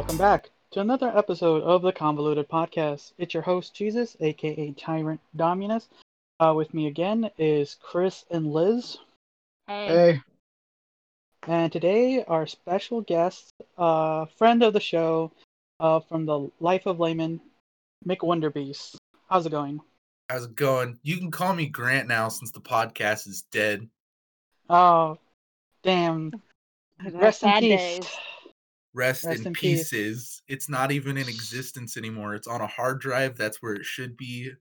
And welcome back to another episode of the Convoluted Podcast. It's your host, Jesus, aka Tyrant Dominus. Uh, with me again is Chris and Liz. Hey. Hey, And today, our special guest, uh, friend of the show, uh, from the Life of Laymen, Mick Wonderbeast. How's it going? How's it going? You can call me Grant now since the podcast is dead. Oh, damn. Rest in peace. days. Rest, Rest in, in peace. pieces. It's not even in existence anymore. It's on a hard drive. That's where it should be.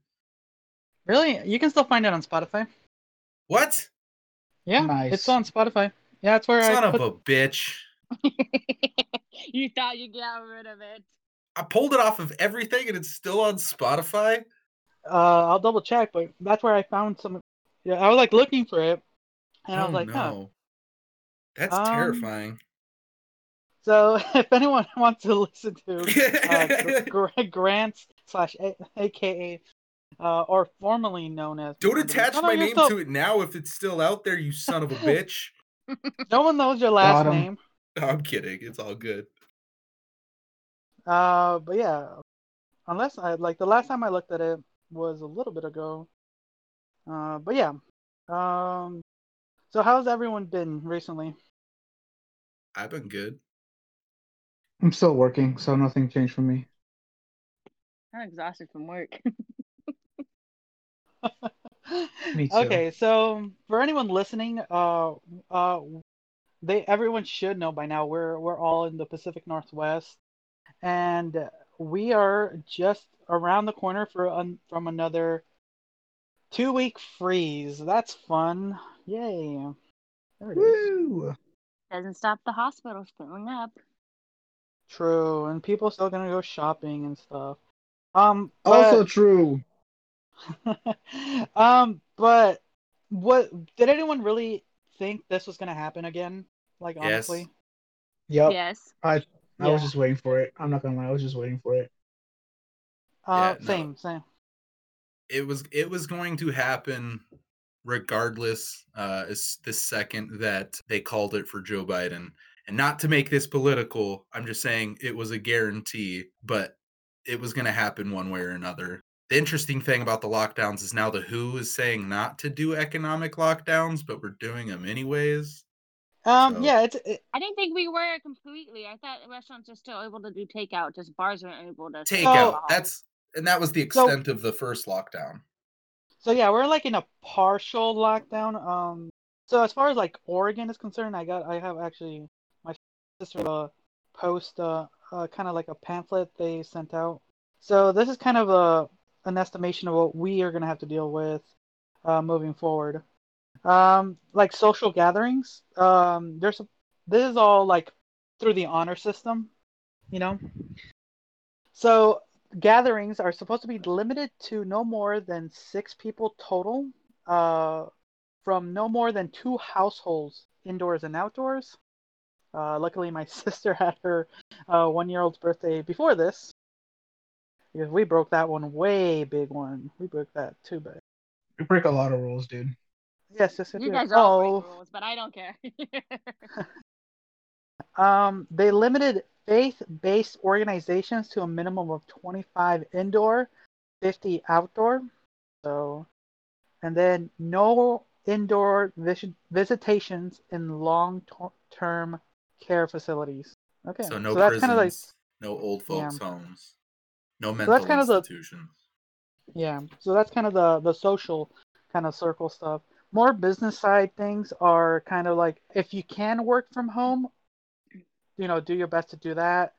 Really? You can still find it on Spotify. What? Yeah, Nice. it's on Spotify. Yeah, that's where Son I of put. a bitch. you thought you got rid of it. I pulled it off of everything and it's still on Spotify. Uh, I'll double check, but that's where I found some. Yeah, I was like looking for it, and I was oh like, no. huh. That's Um, terrifying. So if anyone wants to listen to uh, Gr- Gr- Grant slash AKA, uh, or formerly known as. Don't Wonderbeast- attach Oh, no, my name still- to it now if it's still out there, you son of a bitch. No one knows your last Got 'em. name. No, I'm kidding. It's all good. Uh, but yeah, unless I like the last time I looked at it was a little bit ago. Uh, but yeah. Um, so how's everyone been recently? I've been good. I'm still working, so nothing changed for me. I'm exhausted from work. Me too. Okay, so for anyone listening, uh, uh, they everyone should know by now we're we're all in the Pacific Northwest, and we are just around the corner for un, from another two week freeze. That's fun! Yay! There it is. Woo! Doesn't stop the hospitals filling up. True, and people still gonna go shopping and stuff. Um, Also but- true. um, but what did anyone really think this was gonna happen again? Like honestly. Yes. honestly, Yep. Yes. I was Yeah. just waiting for it. I'm not gonna lie, I was just waiting for it. uh, Yeah, no. same, same. it was it was going to happen regardless uh is the second that they called it for Joe Biden and not to make this political I'm just saying it was a guarantee but it was going to happen one way or another the interesting thing about the lockdowns is now the WHO is saying not to do economic lockdowns but we're doing them anyways Um, So- yeah, it's it, I didn't think we were completely. I thought restaurants are still able to do takeout, just bars aren't able to. take serve out that's and that was the So- extent of the first lockdown so yeah, we're like in a partial lockdown. Um, so as far as like Oregon is concerned, I got I have actually my sister a post uh, uh kind of like a pamphlet they sent out. So this is kind of a an estimation of what we are gonna have to deal with uh moving forward. Um, like social gatherings. Um, there's this is all like through the honor system, you know. So gatherings are supposed to be limited to no more than six people total, uh, from no more than two households, indoors and outdoors. Uh, luckily, my sister had her uh, one-year-old's birthday before this, because we broke that one way big one. We broke that too big. We break a lot of rules, dude. Yes, yes, yes. You yes. guys all Oh, break rules, but I don't care. Um, they limited faith-based organizations to a minimum of 25 indoor, 50 outdoor. So, and then no indoor vis- visitations in long-term care facilities. Okay, so no that's prisons like no old folks homes no that's mental kind of the- institutions Yeah, so that's kind of the the social kind of circle stuff. More business side things are kind of like if you can work from home, you know, do your best to do that.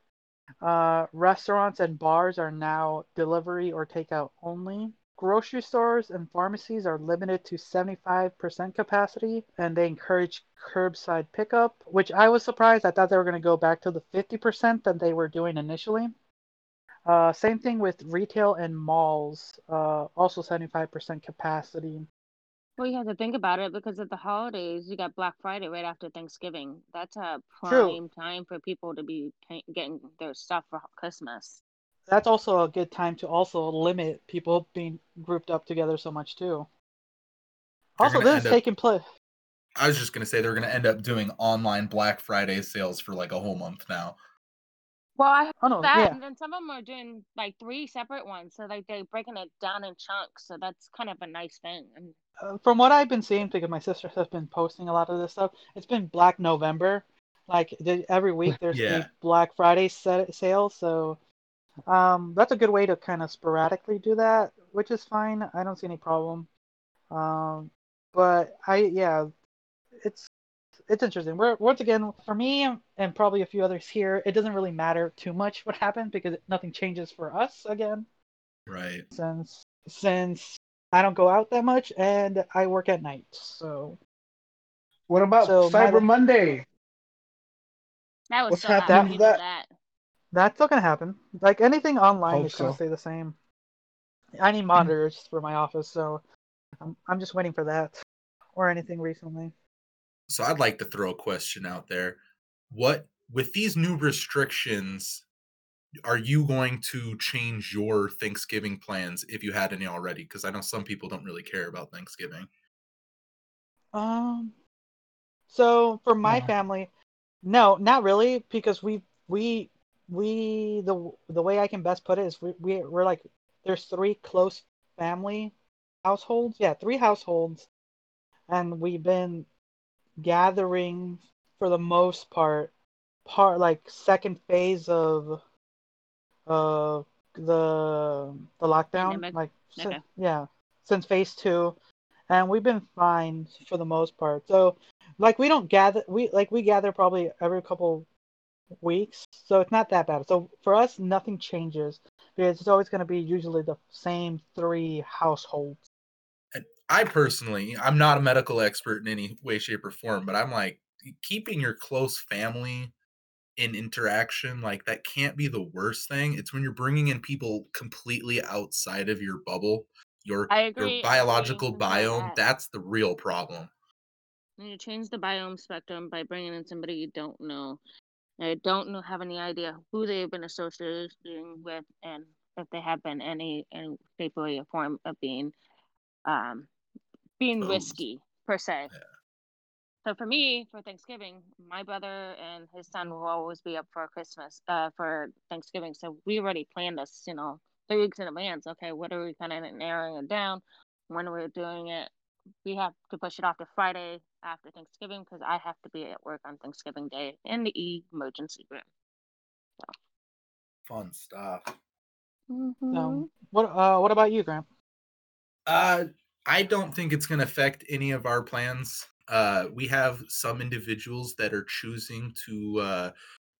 Uh, restaurants and bars are now delivery or takeout only. Grocery stores and pharmacies are limited to 75% capacity and they encourage curbside pickup, which I was surprised. I thought they were going to go back to the 50% that they were doing initially. Uh, same thing with retail and malls, uh, also 75% capacity. well, you have to think about it because at the holidays. You got Black Friday right after Thanksgiving. That's a True. prime time for people to be pay- getting their stuff for Christmas. That's also a good time to also limit people being grouped up together so much too. Also, this is taking place. I was just gonna say they're gonna end up doing online Black Friday sales for like a whole month now. Well, I heard Oh no, that, yeah. and then some of them are doing like three separate ones, so like they're breaking it down in chunks. So that's kind of a nice thing. Uh, from what I've been seeing, because my sister has been posting a lot of this stuff, it's been Black November. Like every week, there's Yeah. the Black Friday set, sale. So um, that's a good way to kind of sporadically do that, which is fine. I don't see any problem. Um, but I, yeah, it's it's interesting. We're once again for me and probably a few others here, it doesn't really matter too much what happens because nothing changes for us again Right. since since I don't go out that much and I work at night. So What about So, Cyber my- Monday? that was What's so happening with to that? that. That's still gonna happen. Like anything online Hope is gonna so. stay the same. I need monitors for my office, so I'm I'm just waiting for that or anything recently. So I'd like to throw a question out there. What with these new restrictions, are you going to change your Thanksgiving plans if you had any already? Because I know some people don't really care about Thanksgiving. Um, so for my No. family, no, not really, because we we we the the way I can best put it is we, we we're like there's three close family households, yeah, three households, and we've been gathering for the most part, part like second phase of uh the the lockdown, Pandemic? like Okay. yeah, since phase two, and we've been fine for the most part. So like we don't gather we like we gather probably every couple weeks, so it's not that bad. So for us, nothing changes because it's always going to be usually the same three households. And I personally, I'm not a medical expert in any way, shape, or form, but I'm like keeping your close family in interaction, like that can't be the worst thing. It's when you're bringing in people completely outside of your bubble, your I your agree, I biological I agree biome. that. That's the real problem. And you change the biome spectrum by bringing in somebody you don't know. I don't know have any idea who they've been associating with, and if they have been any any shape or form of being, um, being risky per se. Yeah. So for me, for Thanksgiving, my brother and his son will always be up for Christmas, uh, for Thanksgiving. So we already planned this, you know, three weeks in advance. Okay, what are we kind of narrowing it down? When we're we doing it? We have to push it off to Friday after Thanksgiving because I have to be at work on Thanksgiving Day in the emergency room. Fun stuff. Mm-hmm. So what uh what about you, Graham? Uh, I don't think it's going to affect any of our plans. Uh, we have some individuals that are choosing to uh,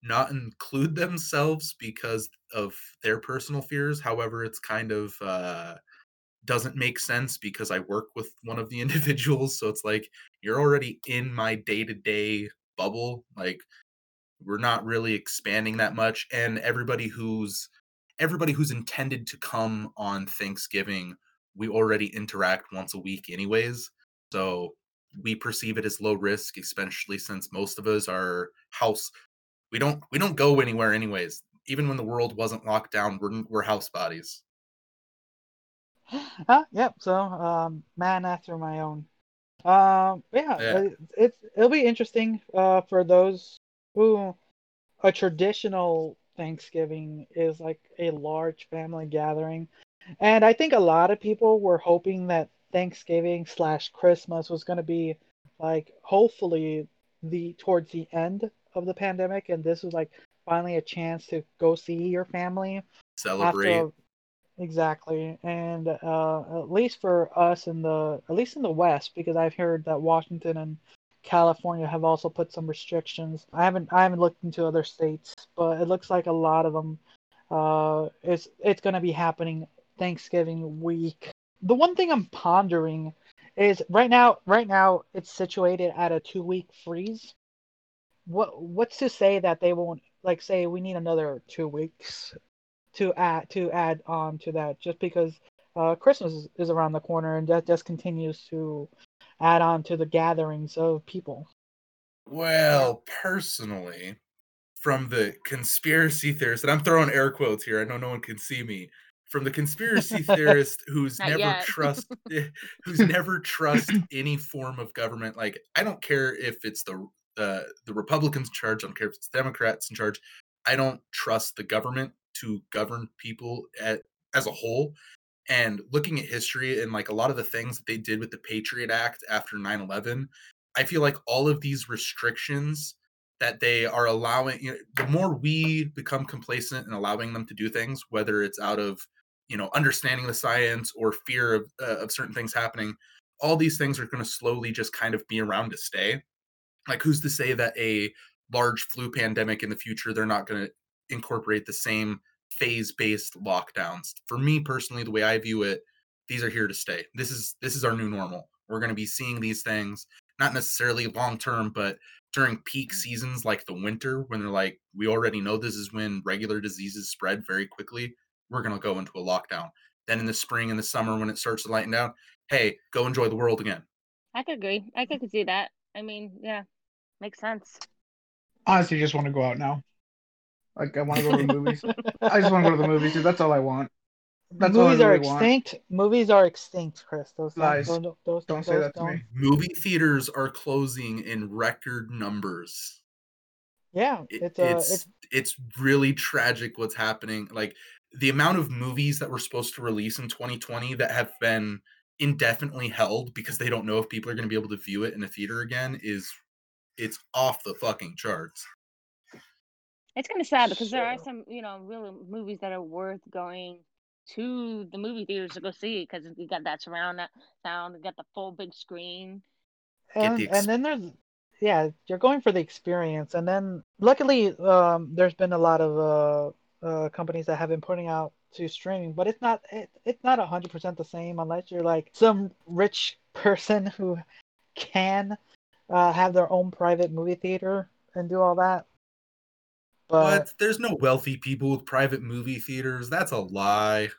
not include themselves because of their personal fears. However, it's kind of uh, doesn't make sense because I work with one of the individuals. So it's like you're already in my day to day bubble. Like we're not really expanding that much, and everybody who's everybody who's intended to come on Thanksgiving we already interact once a week anyways so we perceive it as low risk especially since most of us are house we don't we don't go anywhere anyways even when the world wasn't locked down we're, we're house bodies Uh, yep. So, um, man after my own. Um, yeah, Yeah. it- it's it'll be interesting uh for those who a traditional Thanksgiving is like a large family gathering, and I think a lot of people were hoping that Thanksgiving slash Christmas was going to be like hopefully the towards the end of the pandemic, and this was like finally a chance to go see your family celebrate after exactly and uh at least for us in the at least in the west because i've heard that washington and california have also put some restrictions. I haven't i haven't looked into other states but it looks like a lot of them uh it's it's going to be happening thanksgiving week. The one thing i'm pondering is right now right now it's situated at a two week freeze. What what's to say that they won't like say we need another two weeks to add to add on to that just because uh, Christmas is, is around the corner and that just continues to add on to the gatherings of people. well personally from the conspiracy theorist and i'm throwing air quotes here i know no one can see me from the conspiracy theorist who's Not never yet. trust who's never trust any form of government like i don't care if it's the uh, the republicans in charge i don't care if it's democrats in charge I don't trust the government to govern people at, as a whole. And looking at history and like a lot of the things that they did with the Patriot Act after 9 11, I feel like all of these restrictions that they are allowing, you know, the more we become complacent in allowing them to do things, whether it's out of, you know, understanding the science or fear of, uh, of certain things happening, all these things are going to slowly just kind of be around to stay. Like, who's to say that a large flu pandemic in the future, they're not going to incorporate the same phase based lockdowns. For me personally, the way I view it, these are here to stay. This is this is our new normal. We're going to be seeing these things not necessarily long term, but during peak mm. seasons like the winter when they're like we already know this is when regular diseases spread very quickly, we're going to go into a lockdown. Then in the spring and the summer when it starts to lighten down, hey, go enjoy the world again. I could agree. I could see that. I mean, yeah, makes sense. Honestly, just want to go out now. Like I want to go to the movies. I just want to go to the movies, dude. That's all I want. That's movies all I are really want. extinct. Movies are extinct, Chris. Those Lies. Those, those, Don't say those that to me. Movie theaters are closing in record numbers. Yeah, It- it's uh, it's it's it's really tragic what's happening. Like the amount of movies that were supposed to release in 2020 that have been indefinitely held because they don't know if people are going to be able to view it in a theater again is it's off the fucking charts. It's kind of sad because there are some, you know, really movies that are worth going to the movie theaters to go see because you got that surround that sound, you got the full big screen. And the and then there's yeah, you're going for the experience, and then luckily um, there's been a lot of uh, uh, companies that have been putting out to streaming, but it's not it, it's not hundred percent the same unless you're like some rich person who can uh, have their own private movie theater and do all that. But But there's no wealthy people with private movie theaters. That's a lie.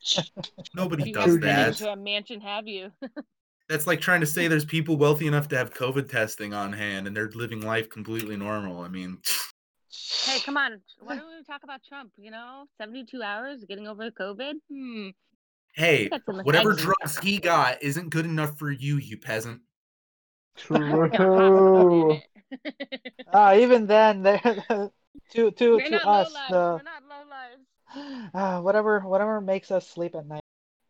Nobody You does that. into a mansion, have you? That's like trying to say there's people wealthy enough to have COVID testing on hand and they're living life completely normal. I mean, hey, come on. Why don't we talk about Trump? You know, 72 hours getting over COVID? Hmm. hey, That's in the whatever drugs he got isn't good enough for you, you peasant. I'm gonna pop True. in it. uh, even then, they to to We're to us the We're not low uh, whatever whatever makes us sleep at night.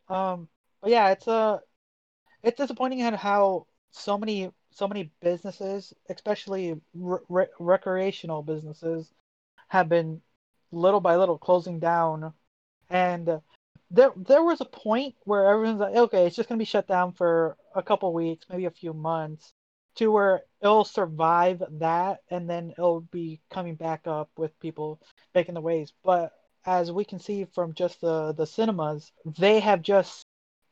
Um, but yeah, it's uh, it's disappointing at how so many so many businesses, especially re- re- recreational businesses, have been little by little closing down, and there there was a point where everyone's like, okay, it's just gonna be shut down for a couple weeks, maybe a few months, to where it'll survive that, and then it'll be coming back up with people making the waves. But as we can see from just the the cinemas, they have just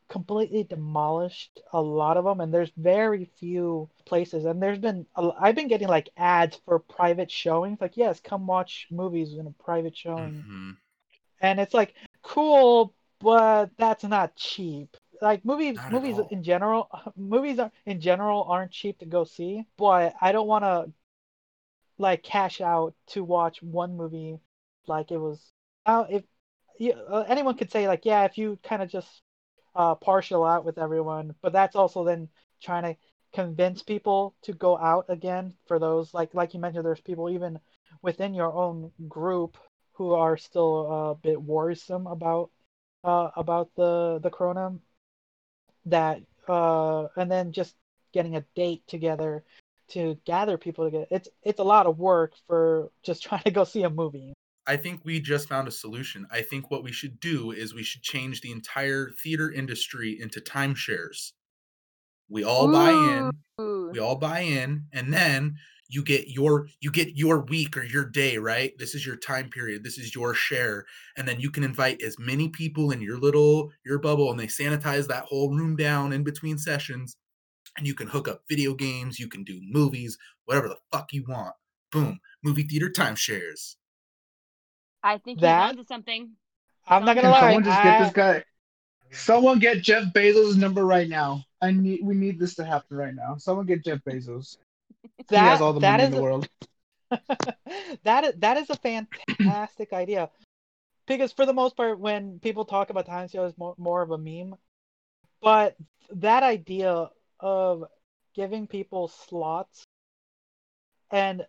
completely demolished a lot of them, and there's very few places. And there's been i've been getting like ads for private showings, like yes, come watch movies in a private showing, Mhm. and it's like cool, but that's not cheap. Like movies, Not movies in general, movies are, in general aren't cheap to go see. But I don't want to like cash out to watch one movie like it was. Uh, if you, uh, anyone could say like, yeah, if you kind of just uh, partial out with everyone, but that's also then trying to convince people to go out again. For those like like you mentioned, there's people even within your own group who are still a bit worrisome about uh, about the the corona. That uh, and then just getting a date together to gather people together. It's it's a lot of work for just trying to go see a movie. I think we just found a solution. I think what we should do is we should change the entire theater industry into timeshares. We all buy in, we all buy in, and then you get your you get your week or your day, right? This is your time period. This is your share. And then you can invite as many people in your little your bubble and they sanitize that whole room down in between sessions. And you can hook up video games, you can do movies, whatever the fuck you want. Boom. Movie theater timeshares. I think That- onto something. I'm not gonna Can lie. someone just get this guy? Someone get Jeff Bezos' number right now. I need. We need this to happen right now. Someone get Jeff Bezos. That, he has all the money in the a, world. that that is a fantastic idea. Because for the most part when people talk about time show it's more, more of a meme. But that idea of giving people slots and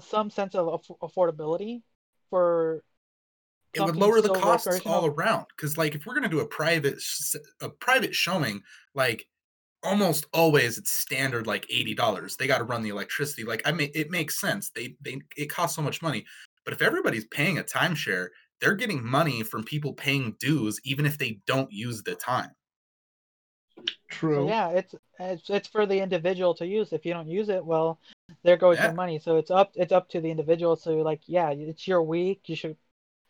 some sense of aff- affordability for it would lower the costs all around. Because like if we're gonna do a private sh- a private showing like almost always it's standard like $80 they got to run the electricity like i mean it makes sense they they it costs so much money but if everybody's paying a timeshare they're getting money from people paying dues even if they don't use the time True. So yeah, it's it's it's for the individual to use. If you don't use it, well, there goes Yeah. your money. So it's up it's up to the individual. So like, yeah, it's your week. You should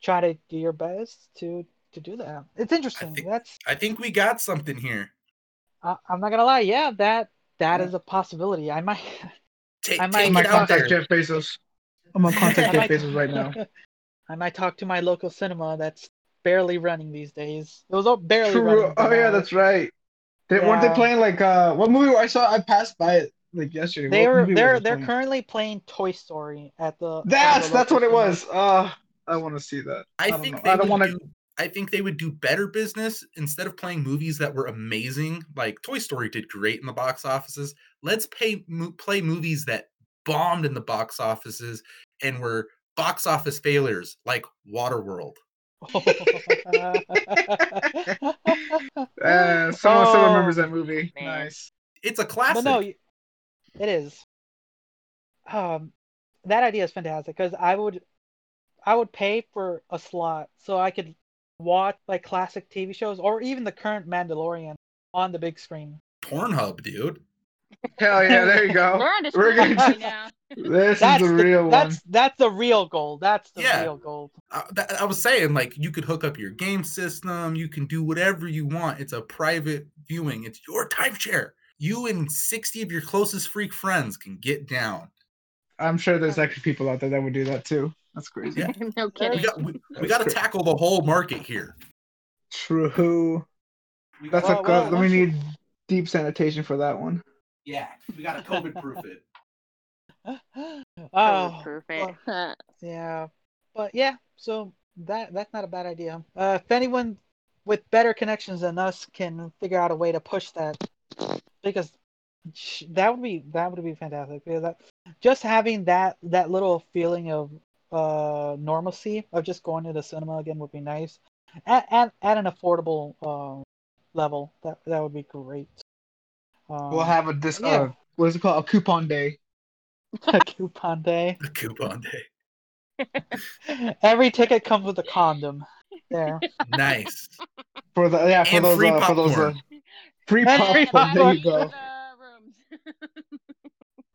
try to do your best to to do that. It's interesting. think- That's i think we got something here I, I'm not gonna lie. Yeah, that that Yeah. is a possibility. I might. take, I might take it out there contact Jeff Bezos. I'm gonna contact I Jeff Bezos right now. I might talk to my local cinema that's barely running these days. It was all barely True. running. Oh yeah, that's right. They weren't they playing like uh what movie I saw I passed by it like yesterday. They What were they're was they're playing? currently playing Toy Story at the. at the That's that's local what it was. Uh I want to see that. I, don't think know. they I don't want to do, I think they would do better business instead of playing movies that were amazing. Like Toy Story did great in the box offices. Let's pay mo- play movies that bombed in the box offices and were box office failures, like Waterworld. uh, someone still remembers Oh, that movie. man. Nice. It's a But classic. no, it is. Um, that idea is fantastic because I would, I would pay for a slot so I could watch like classic TV shows or even the current Mandalorian on the big screen. Pornhub, dude. Hell yeah, there you We're go. on We're Discord gonna right now. This That's is the real one. That's that's the real goal. That's the Yeah. real goal. I, that, I was saying, like, you could hook up your game system. You can do whatever you want. It's a private viewing. It's your timeshare. You and 60 of your closest freak friends can get down. I'm sure there's actually people out there that would do that too. That's crazy. Yeah. no We kidding. got, we, we got to tackle the whole market here. True. That's Well, a well, good. we once you- need deep sanitation for that one. Yeah, we got to COVID proof it. oh, perfect. Yeah, but yeah, so that that's not a bad idea. Uh, if anyone with better connections than us can figure out a way to push that, because that would be that would be fantastic. Because that, just having that that little feeling of uh normalcy of just going to the cinema again would be nice, at at, at an affordable uh, level. That that would be great. Um, We'll have a dis. yeah. Uh, what is it called? A coupon day. a coupon day. A coupon day. Every ticket comes with a condom. There. Nice. For the yeah for And those free uh, for those uh, popcorn. free popcorn. There you popcorn. go.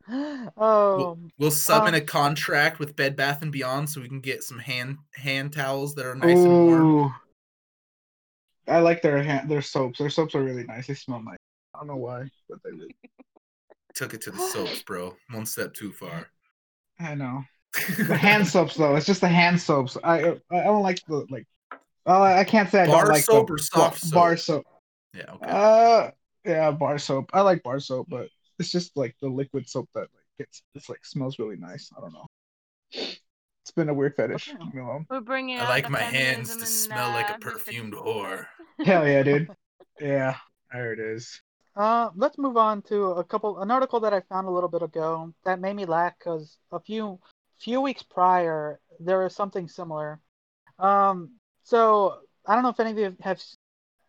Oh, We'll sub in Um, a contract with Bed Bath and Beyond so we can get some hand hand towels that are nice and warm. I like their hand, their soaps. Their soaps are really nice. They smell nice. I don't know why, but they really. Took it to the soaps, bro. One step too far. I know. The hand soaps though. It's just the hand soaps. I I don't like the like. Oh, I can't say I Bar don't like bar soap the or soft bar soap? soap. Yeah, okay. Uh, yeah, bar soap. I like bar soap, but it's just like the liquid soap that like gets it's like smells really nice. I don't know. It's been a weird fetish. Okay. leave me alone. We're bringing I like my hands to and, smell like a perfumed whore. Hell yeah, dude. Yeah, there it is. uh, let's move on to a couple. An article that I found a little bit ago that made me laugh because a few few weeks prior there was something similar. Um, so I don't know if any of you have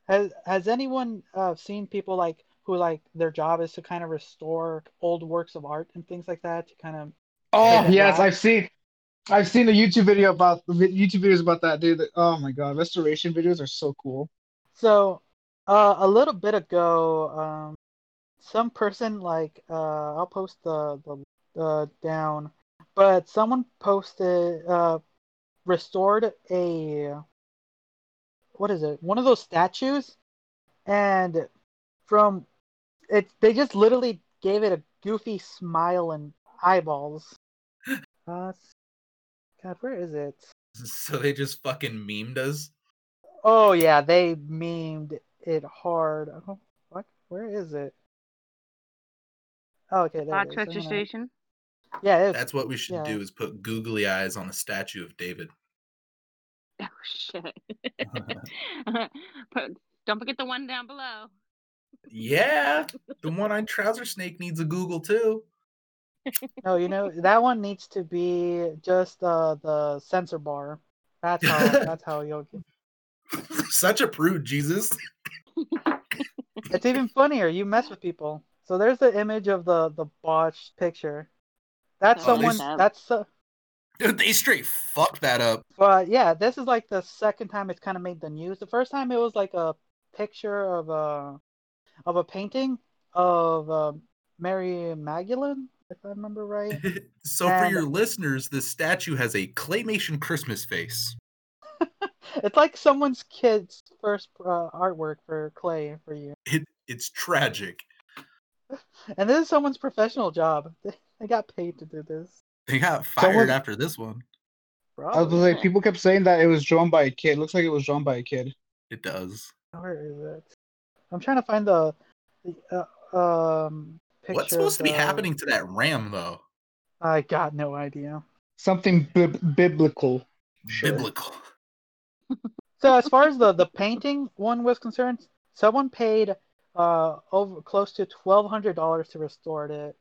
has has anyone uh, seen people like who like their job is to kind of restore old works of art and things like that to kind of Oh yes. I've seen. I've seen a YouTube video about YouTube videos about that, dude. Oh my god, restoration videos are so cool. So, uh, a little bit ago, um, some person like uh, I'll post the the uh, down, but someone posted uh, restored a what is it? One of those statues, and from it, they just literally gave it a goofy smile and eyeballs. Uh, God, where is it? So they just fucking memed us. Oh yeah, they memed it hard. Oh, what? Where is it? Oh, okay, there Bot it is. gonna- station. Yeah, it, That's what we should Yeah. do is put googly eyes on a statue of David. Oh shit. Put, don't forget the one down below. Yeah. The one eyed trouser snake needs a Google too. No, you know that one needs to be just uh, the censor bar. That's how. that's how you'll. Get... Such a prude, Jesus. It's even funnier. You mess with people. So there's the image of the the botched picture. That's Oh, they someone. That's uh, Dude, they straight fucked that up. but yeah, this is like the second time it's kind of made the news. The first time it was like a picture of a of a painting of uh, Mary Magdalene, if I remember right. so for your listeners, the statue has a claymation Christmas face. It's like someone's kid's first uh, artwork for clay for you. It it's tragic. And this is someone's professional job. They got paid to do this. They got fired Someone- after this one. I was Probably. like, people kept saying that it was drawn by a kid. Looks like it was drawn by a kid. It does. Where is it? I'm trying to find the, the uh, um picture. What's supposed to be the- happening to that ram though? I got no idea. Something bib- biblical. Sure. Biblical. So as far as the the painting one was concerned, someone paid uh over close to twelve hundred dollars to restore it,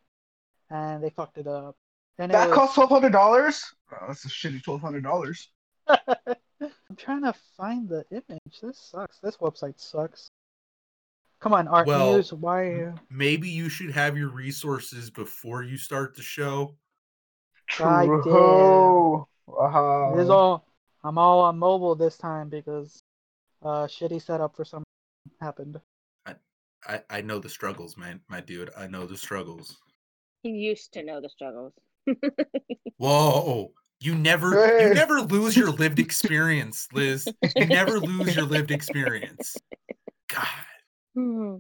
and they fucked it up. And it That was- cost twelve hundred dollars. Oh, that's a shitty twelve hundred dollars. I'm trying to find the image. This sucks. This website sucks. Come on, Art Well, News. Why? Maybe you should have your resources before you start the show. I did. True. Wow. It is all. I'm all on mobile this time because uh shitty setup for some happened. I, I know the struggles, man, my dude. I know the struggles. He used to know the struggles. Whoa. You never you never lose your lived experience, Liz. You never lose your lived experience. God, Hmm.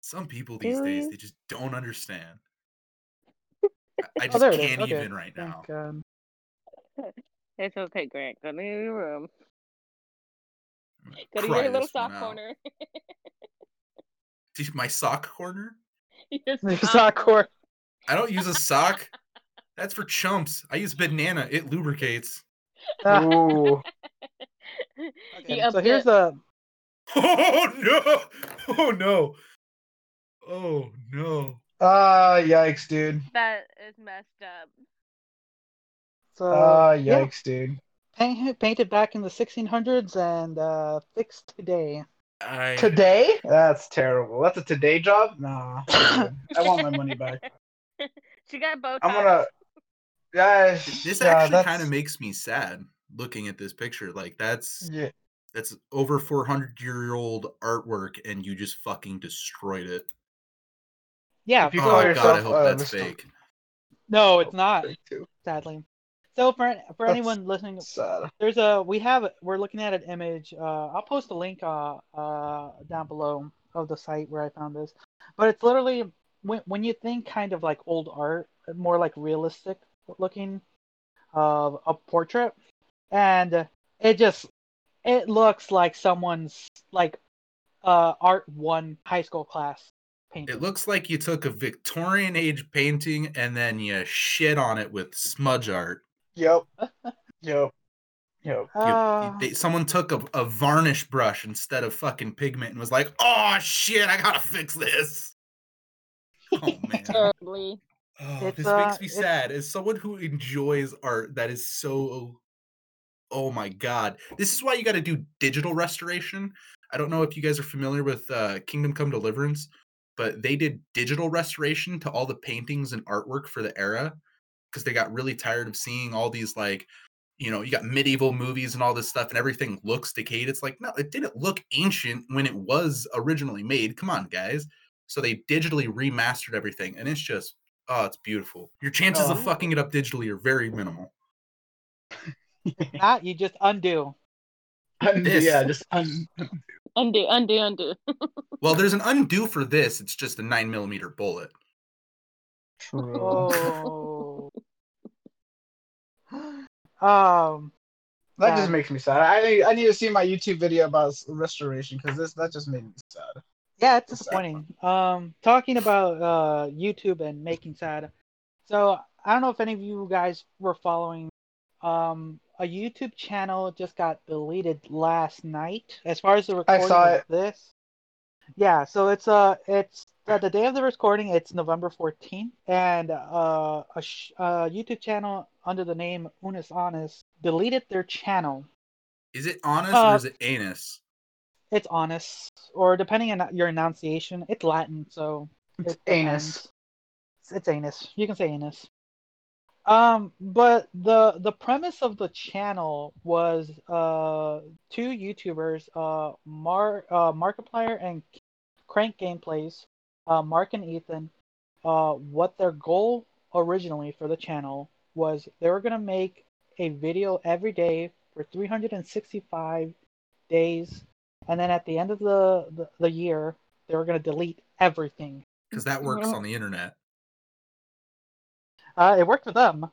some people these days they just don't understand. I, I Oh, just there it is. can't Okay. even right now. It's okay, Grant. Go to your room. I'm Go to your little this one soft out. corner. My sock corner? Your The sock core. I don't use a sock. That's for chumps. I use banana. It lubricates. Ah, Ooh. Okay, so here's the Oh no! Oh no! Oh no! Ah, yikes, dude. That is messed up. so Ah, yeah, yikes, dude. paint, painted back in the 1600s and uh fixed today. I Today? That's terrible. That's a today job? Nah. I'm good. I want my money back. She got both. I'm gonna. Yeah, this yeah, actually kind of makes me sad looking at this picture. Like that's Yeah. That's over 400 year old artwork, and you just fucking destroyed it. Yeah, If you call Oh yourself, god, I hope uh, that's Mr. fake. no, it's not. Sadly. So for for That's anyone listening, Sad. there's a we have we're looking at an image. Uh, I'll post a link uh uh down below of the site where I found this. But it's literally when when you think kind of like old art, more like realistic looking, uh, a portrait, and it just it looks like someone's like uh art one high school class painting. It looks like you took a Victorian age painting and then you shit on it with smudge art. Yep. Yep. Yep. You- Uh, they, someone took a, a varnish brush instead of fucking pigment and was like, "Oh shit, I gotta fix this." Oh man, terribly. oh, It's, this uh, makes me it's- sad. As someone who enjoys art, that is so. Oh my god, this is why you got to do digital restoration. I don't know if you guys are familiar with uh, Kingdom Come Deliverance, but they did digital restoration to all the paintings and artwork for the era because they got really tired of seeing all these like you know, you got medieval movies and all this stuff, and everything looks decayed. It's like, no, it didn't look ancient when it was originally made. Come on, guys. So they digitally remastered everything, and it's just, oh, it's beautiful. Your chances of Oh. fucking it up digitally are very minimal. not you just undo. Undo, This- yeah, just un- Undo, undo, undo. Well, there's an undo for this. It's just a nine millimeter bullet. True. Oh. um. That Yeah. just makes me sad. I need, I need to see my YouTube video about restoration because this that just made me sad. Yeah, it's It's sad. disappointing. Um, talking about uh YouTube and making sad. So I don't know if any of you guys were following. Um, a YouTube channel just got deleted last night. As far as the recording I saw of it. this. Yeah, so it's uh it's uh, the day of the recording, it's November 14th, and uh, a sh- uh, YouTube channel under the name Unus Annus deleted their channel. Is it honest Uh, or is it anus? It's Honest, or depending on your enunciation, it's Latin, so It's it anus. depends. It's, it's anus. You can say anus. Um, but the the premise of the channel was uh two YouTubers, uh Mar uh Markiplier and CrankGameplays, uh Mark and Ethan, uh what their goal originally for the channel was they were gonna make a video every day for 365 days, and then at the end of the the, the year they were gonna delete everything. Because that works on the internet. Uh, it worked for them.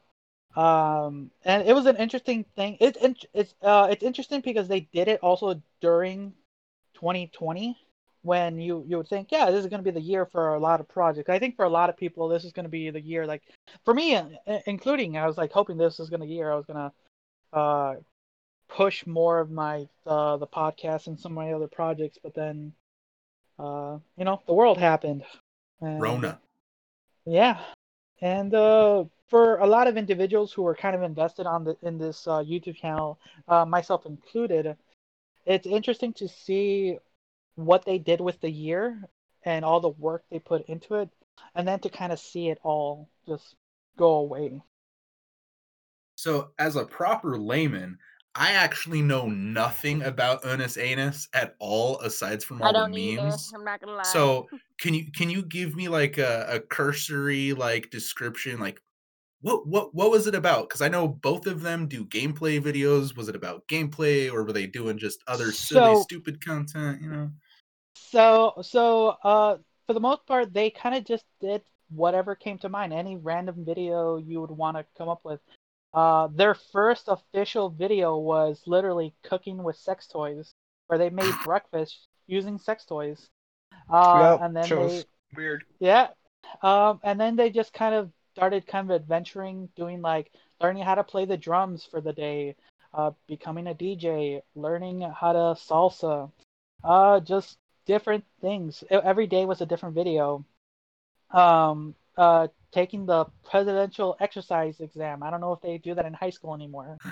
Um, and it was an interesting thing. It, it it's uh it's interesting because they did it also during 2020 when you you would think yeah this is going to be the year for a lot of projects. I think for a lot of people this is going to be the year like for me including I was like hoping this was going to be the year I was going to uh push more of my uh the podcast and some of my other projects but then uh you know the world happened. And, Rona. yeah, and uh, for a lot of individuals who are kind of invested on the in this uh, YouTube channel, uh, myself included, it's interesting to see what they did with the year and all the work they put into it, and then to kind of see it all just go away. So, as a proper layman, I actually know nothing about Ernest Anus at all, aside from all the either. memes. I'm not gonna lie. So, can you can you give me like a, a cursory like description, like what what what was it about? Because I know both of them do gameplay videos. Was it about gameplay, or were they doing just other silly, So- stupid content? You know. So so uh, for the most part, they kind of just did whatever came to mind, any random video you would want to come up with. Uh, their first official video was literally cooking with sex toys, where they made breakfast using sex toys. Uh, Yep, and then shows. they, Weird. yeah, um, and then they just kind of started kind of adventuring, doing like learning how to play the drums for the day, uh, becoming a DJ, learning how to salsa, uh, just different things. Every day was a different video. Um, uh, taking the presidential exercise exam. I don't know if they do that in high school anymore.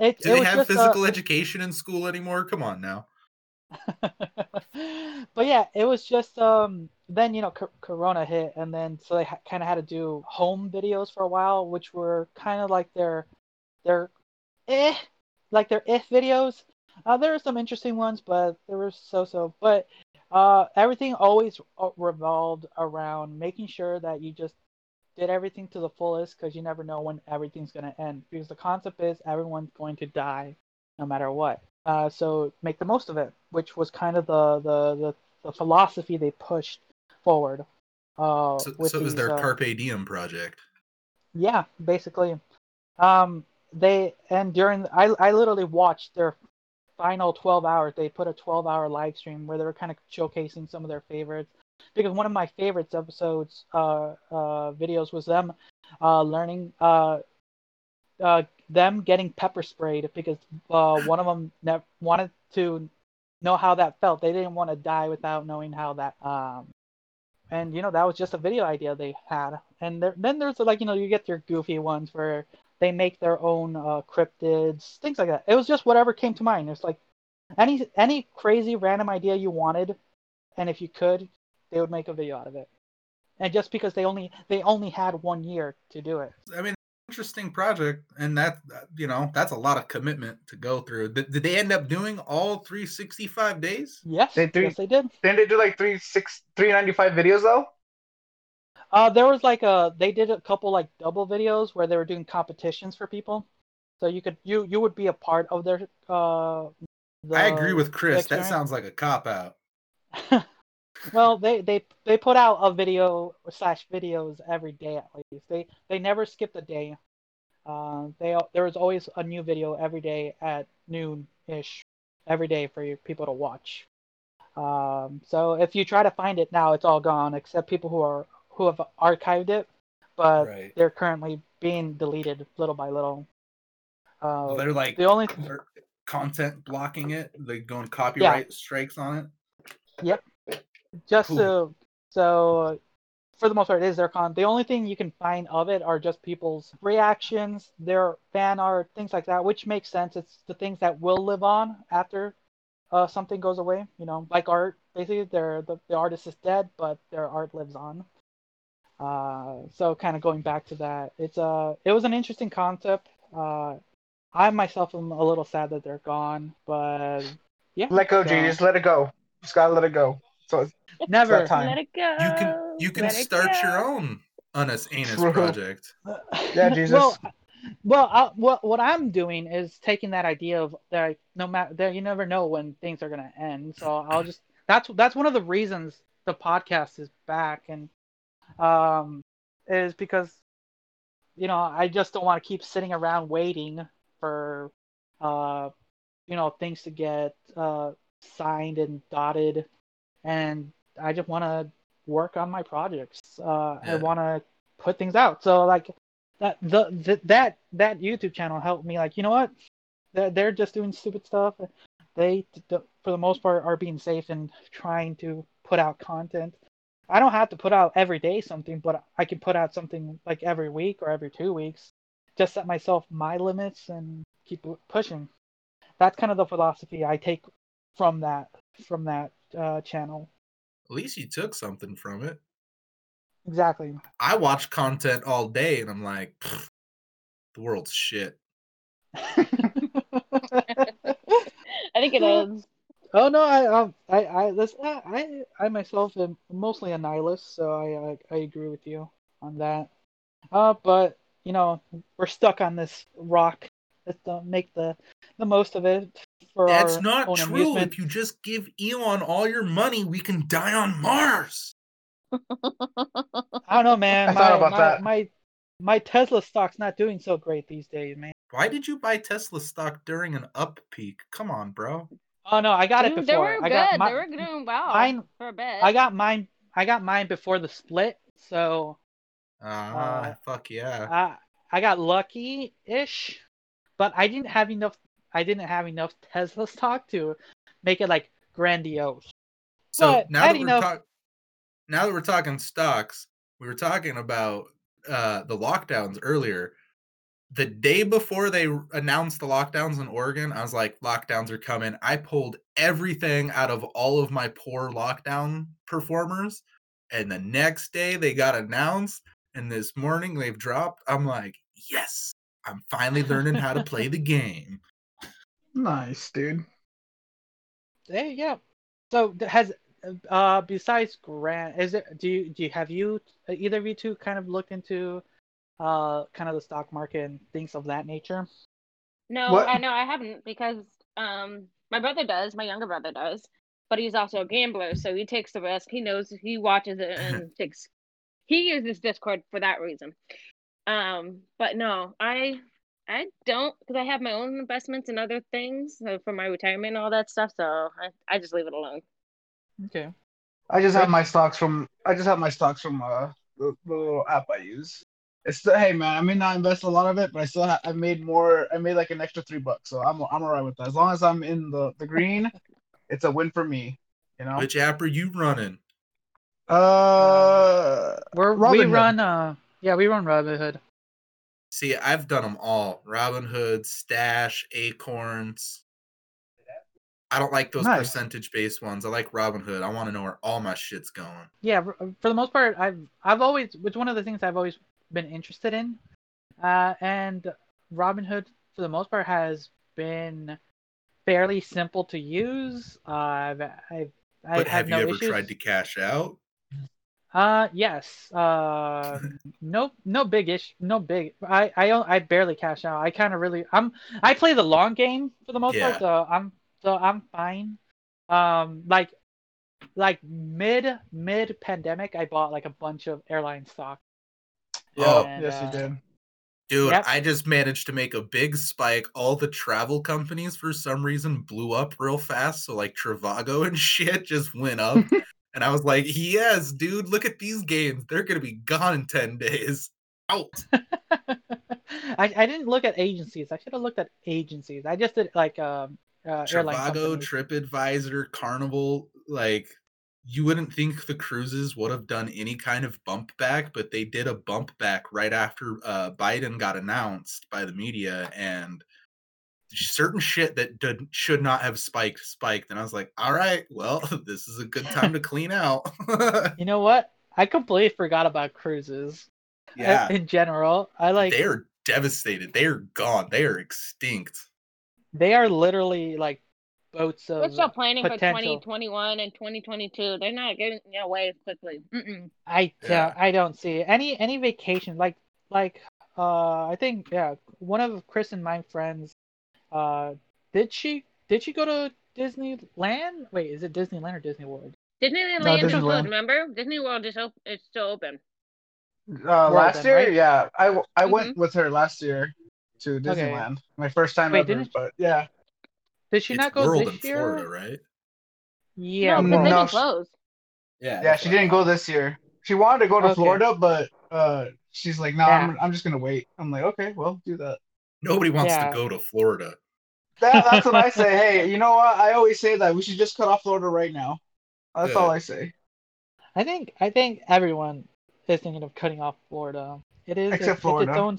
It, Do it they was have uh, physical education in school anymore? Come on now. but yeah, it was just um then you know co- Corona hit, and then so they ha- kind of had to do home videos for a while, which were kind of like their their eh like their if videos. Uh, there were some interesting ones, but there were so-so. But uh, everything always uh, revolved around making sure that you just did everything to the fullest because you never know when everything's gonna end. Because the concept is everyone's going to die, no matter what. Uh, so make the most of it, which was kind of the the, the, the philosophy they pushed forward. Uh, So, so it was their uh, Carpe Diem project. yeah, basically. Um, they and during I I literally watched their final 12 hours. They put a 12 hour live stream where they were kind of showcasing some of their favorites. Because one of my favorites episodes, uh, uh, videos was them, uh, learning, uh, uh, them getting pepper sprayed because uh, one of them ne- wanted to know how that felt. They didn't want to die without knowing how that. Um, and you know that was just a video idea they had. And there, then there's like you know you get your goofy ones where they make their own uh, cryptids, things like that. It was just whatever came to mind. It's like any any crazy random idea you wanted, and if you could, they would make a video out of it. And just because they only they only had one year to do it. I mean, interesting project, and that you know that's a lot of commitment to go through. Did, did they end up doing all 365 days? Yes, They do- yes, they did. Didn't they do like three six three ninety five videos though? Uh, there was like a they did a couple like double videos where they were doing competitions for people, so you could you you would be a part of their uh. I agree with Chris. That sounds like a cop out. well, they they they put out a video slash videos every day at least. They they never skipped a day. Uh, they there was always a new video every day at noon ish, every day for people to watch. Um, so if you try to find it now, it's all gone except people who are who have archived it, but Right. they're currently being deleted little by little. Uh, They're like the only they're content blocking it. They're going copyright strikes on it. Yep. Just Cool. so so for the most part it is their con the only thing you can find of it are just people's reactions their fan art things like that which makes sense it's the things that will live on after uh, something goes away you know like art basically they're, the, the artist is dead but their art lives on uh, so kind of going back to that it's a it was an interesting concept uh, i myself am a little sad that they're gone but yeah Let go, so- genius. Let it go. Just gotta let it go. So it's never that time. Let it go. You can you can let start your own Anus Anus True. project. Yeah, Jesus. Well, well, I, what what I'm doing is taking that idea of that no matter that you never know when things are gonna end. So I'll just that's that's one of the reasons the podcast is back and um is because you know I just don't want to keep sitting around waiting for uh you know things to get uh signed and dotted and I just want to work on my projects. Uh, I want to put things out. So like that the, the that that YouTube channel helped me. Like you know what, they're, they're just doing stupid stuff. They for the most part are being safe and trying to put out content. I don't have to put out every day something, but I can put out something like every week or every two weeks. Just set myself my limits and keep pushing. That's kind of the philosophy I take from that from that uh, channel. At least you took something from it. Exactly. I watch content all day and I'm like, the world's shit. I think it is. Oh no, I um, I I listen, I I myself am mostly a nihilist, so I, I I agree with you on that. Uh, but you know we're stuck on this rock. Let's uh, make the the most of it for That's our not own true. amusement. If you just give Elon all your money, we can die on Mars. I don't know, man. I my, thought about my, that. My my Tesla stock's not doing so great these days, man. Why did you buy Tesla stock during an up peak? Come on, bro. Oh no, I got it before. they were I good. got my, they were doing well mine- for a bit. I got mine. I got mine before the split, so Ah, Uh, fuck yeah. I I got lucky ish, but I didn't have enough. I didn't have enough Tesla stock to make it like grandiose. So but now that we're up- talk- now that we're talking stocks, we were talking about uh, the lockdowns earlier. The day before they announced the lockdowns in Oregon, I was like, lockdowns are coming. I pulled everything out of all of my poor lockdown performers. And the next day they got announced. And this morning they've dropped. I'm like, yes, I'm finally learning how to play the game. nice, dude. There you go. So has uh besides Grant, is it do you do you have you uh, either of you two kind of looked into uh kind of the stock market and things of that nature? No, What? I know I haven't because um my brother does, my younger brother does, but he's also a gambler, so he takes the risk. He knows he watches it and takes he uses Discord for that reason. Um, but no, I I don't because I have my own investments and other things so for my retirement and all that stuff, so I, I just leave it alone. Okay. I just have my stocks from I just have my stocks from uh the, the little app I use. It's still, hey man, I may not invest a lot of it, but I still have I made more. I made like an extra three bucks, so I'm I'm alright with that. As long as I'm in the the green, it's a win for me. You know. Which app are you running? Uh, We're we Robinhood. run uh yeah, we run Robinhood. See, I've done them all. Robinhood, Stash, Acorns. I don't like those Nice. percentage based ones. I like Robinhood. I want to know where all my shit's going. Yeah, for the most part, I've I've always it's one of the things I've always been interested in, uh, and Robinhood for the most part has been fairly simple to use. Uh, I've I've I've have no you ever issues. tried to cash out? Uh, yes. Uh, no, no big issue. No big. I, I, I barely cash out. I kind of really. I'm. I play the long game for the most Yeah. part, so I'm. So I'm fine. Um, like, like mid mid pandemic, I bought like a bunch of airline stock. Yeah, Oh. yes, And, you uh, did. Dude, Yep. I just managed to make a big spike. All the travel companies for some reason blew up real fast. So like Trivago and shit just went up. and I was like, yes, dude, look at these games. They're gonna be gone in 10 days. Out. I, I didn't look at agencies. I should have looked at agencies. I just did like um uh, airline Trivago. TripAdvisor, Carnival, like you wouldn't think the cruises would have done any kind of bump back, but they did a bump back right after uh, Biden got announced by the media, and certain shit that did, should not have spiked spiked. And I was like, all right, well, this is a good time to clean out. You know what? I completely forgot about cruises. yeah, In general, I like they are devastated. They are gone. They are extinct. they are literally like boats of We're still planning for 2021 and 2022. They're not getting away quickly. Mm-mm. I don't, Yeah. I don't see any any vacation like like uh I think yeah one of Chris and my friends uh did she did she go to Disneyland? Wait, is it Disneyland or Disney World? Disneyland No, is still Disneyland. good, remember? Disney World is, op- is still open. Uh, World last then, year, right? yeah, I, w- I Mhm. went with her last year to Okay. Disneyland. My first time Wait, ever, didn't- but yeah. Did she it's not go World this in year? Florida, right? Yeah, no, no, because they've no, been she- closed. Yeah. Yeah, she didn't go this year. She wanted to go to Okay. Florida, but uh, she's like, no, Yeah. I'm, I'm just gonna wait. I'm like, okay, well, do that. Nobody wants Yeah. to go to Florida. that. That's what I say. Hey, you know what? I always say that we should just cut off Florida right now. That's Yeah. all I say. I think I think everyone is thinking of cutting off Florida. It is Except it's, Florida. It's its own